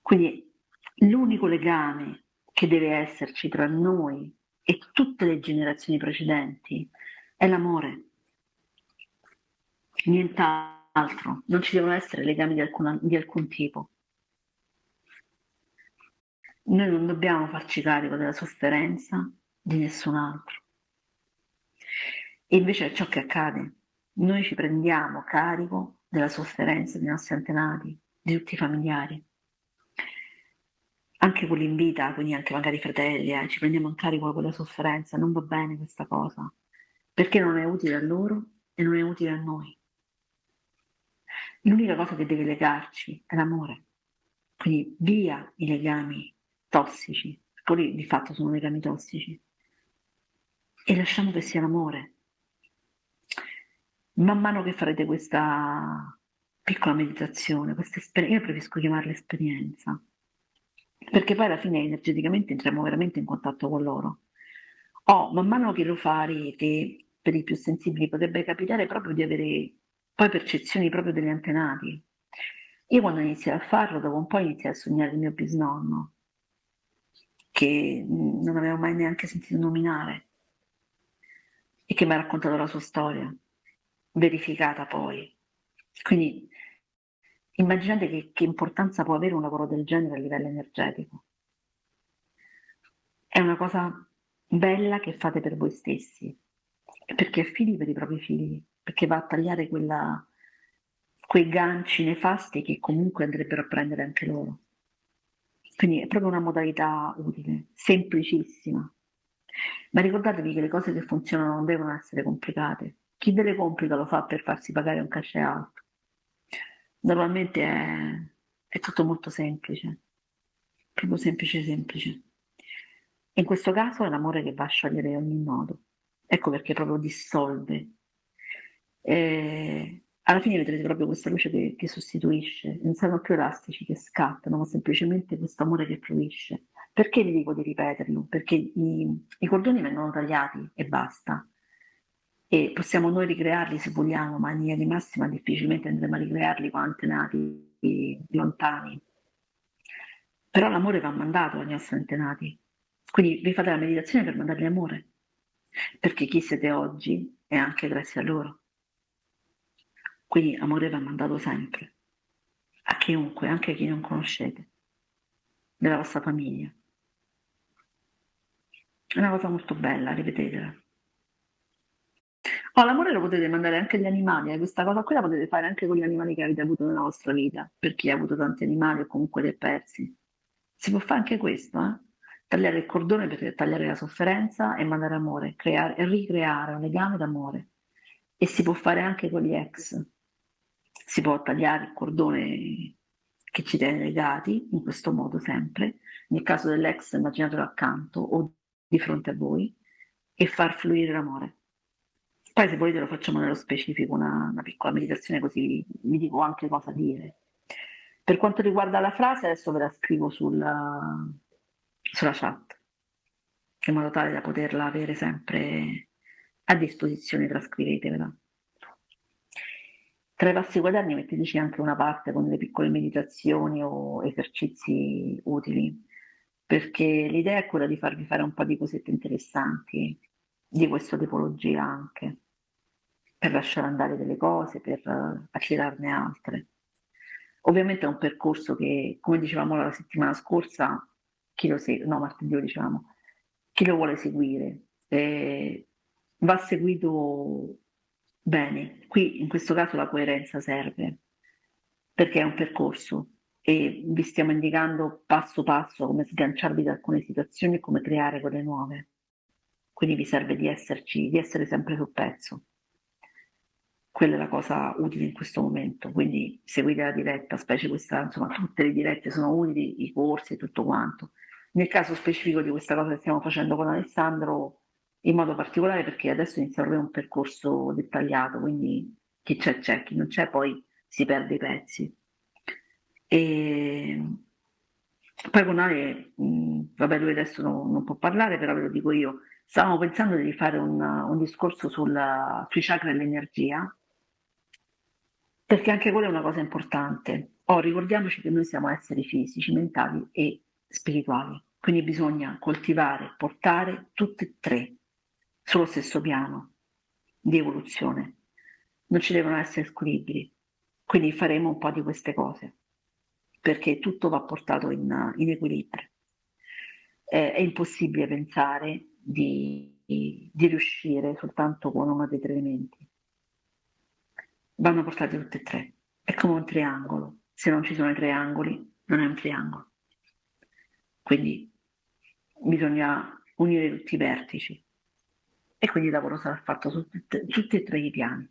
Quindi l'unico legame che deve esserci tra noi e tutte le generazioni precedenti è l'amore. Nient'altro, non ci devono essere legami di, alcuna, di alcun tipo. Noi non dobbiamo farci carico della sofferenza di nessun altro. E invece è ciò che accade. Noi ci prendiamo carico della sofferenza dei nostri antenati, di tutti i familiari. Anche quelli in vita, quindi anche magari fratelli, eh, ci prendiamo in carico quella sofferenza, non va bene questa cosa, perché non è utile a loro e non è utile a noi. L'unica cosa che deve legarci è l'amore, quindi via i legami tossici, poi di fatto sono legami tossici, e lasciamo che sia l'amore. Man mano che farete questa piccola meditazione, questa esperienza, io preferisco chiamarla esperienza, perché poi alla fine energeticamente entriamo veramente in contatto con loro. O oh, man mano che lo farete, per i più sensibili potrebbe capitare proprio di avere poi percezioni proprio degli antenati. Io quando iniziai a farlo, dopo un po' iniziai a sognare il mio bisnonno, che non avevo mai neanche sentito nominare e che mi ha raccontato la sua storia, verificata poi. Quindi immaginate che, che importanza può avere un lavoro del genere a livello energetico. È una cosa bella che fate per voi stessi, perché è figli per i propri figli, perché va a tagliare quella, quei ganci nefasti che comunque andrebbero a prendere anche loro. Quindi è proprio una modalità utile, semplicissima. Ma ricordatevi che le cose che funzionano non devono essere complicate. Chi ve le complica lo fa per farsi pagare un cachet alto. Normalmente è, è tutto molto semplice, proprio semplice semplice. In questo caso è l'amore che va a sciogliere ogni nodo. Ecco perché proprio dissolve. E alla fine vedrete proprio questa luce che, che sostituisce, non saranno più elastici che scattano, ma semplicemente questo amore che fluisce. Perché vi dico di ripeterlo? Perché i, i cordoni vengono tagliati e basta. E possiamo noi ricrearli se vogliamo, ma in linea di massima difficilmente andremo a ricrearli con antenati lontani. Però l'amore va mandato agli nostri antenati. Quindi vi fate la meditazione per mandargli amore, perché chi siete oggi è anche grazie a loro. Quindi amore va mandato sempre, a chiunque, anche a chi non conoscete, della vostra famiglia. È una cosa molto bella, ripetetela. Oh, l'amore lo potete mandare anche agli animali, eh? questa cosa qui la potete fare anche con gli animali che avete avuto nella vostra vita, per chi ha avuto tanti animali o comunque li ha persi. Si può fare anche questo, eh? tagliare il cordone per tagliare la sofferenza e mandare amore, creare, ricreare un legame d'amore. E si può fare anche con gli ex. Si può tagliare il cordone che ci tiene legati, in questo modo sempre. Nel caso dell'ex immaginatelo accanto o di fronte a voi e far fluire l'amore. Poi se volete lo facciamo nello specifico, una, una piccola meditazione così vi, dico anche cosa dire. Per quanto riguarda la frase, adesso ve la scrivo sulla, sulla chat, in modo tale da poterla avere sempre a disposizione, trascrivetevela. Tra i passi quaderni metteteci anche una parte con delle piccole meditazioni o esercizi utili, perché l'idea è quella di farvi fare un po' di cosette interessanti di questa tipologia anche, per lasciare andare delle cose, per attirarne altre. Ovviamente è un percorso che, come dicevamo la settimana scorsa, chi lo segue, no, martedì diciamo, chi lo vuole seguire, eh, va seguito bene. Qui in questo caso la coerenza serve, perché è un percorso e vi stiamo indicando passo passo come sganciarvi da alcune situazioni e come creare quelle nuove. Quindi vi serve di, esserci, di essere sempre sul pezzo. Quella è la cosa utile in questo momento, quindi seguite la diretta, specie questa, insomma, tutte le dirette sono utili, i corsi e tutto quanto. Nel caso specifico di questa cosa che stiamo facendo con Alessandro, in modo particolare perché adesso inizia proprio un percorso dettagliato, quindi chi c'è c'è, chi non c'è poi si perde i pezzi. E poi con Ale, mh, vabbè lui adesso non, non, può parlare, però ve lo dico io, stavamo pensando di fare un, un discorso sulla, sui chakra e l'energia, perché anche quella è una cosa importante. Oh, ricordiamoci che noi siamo esseri fisici, mentali e spirituali. Quindi bisogna coltivare, portare tutte e tre sullo stesso piano di evoluzione. Non ci devono essere squilibri. Quindi faremo un po' di queste cose, perché tutto va portato in, in equilibrio. Eh, è impossibile pensare di, di, di riuscire soltanto con uno dei tre elementi. Vanno portati tutti e tre. È come un triangolo. Se non ci sono i triangoli, non è un triangolo. quindi bisogna unire tutti i vertici e quindi il lavoro sarà fatto su tutti e tre i piani.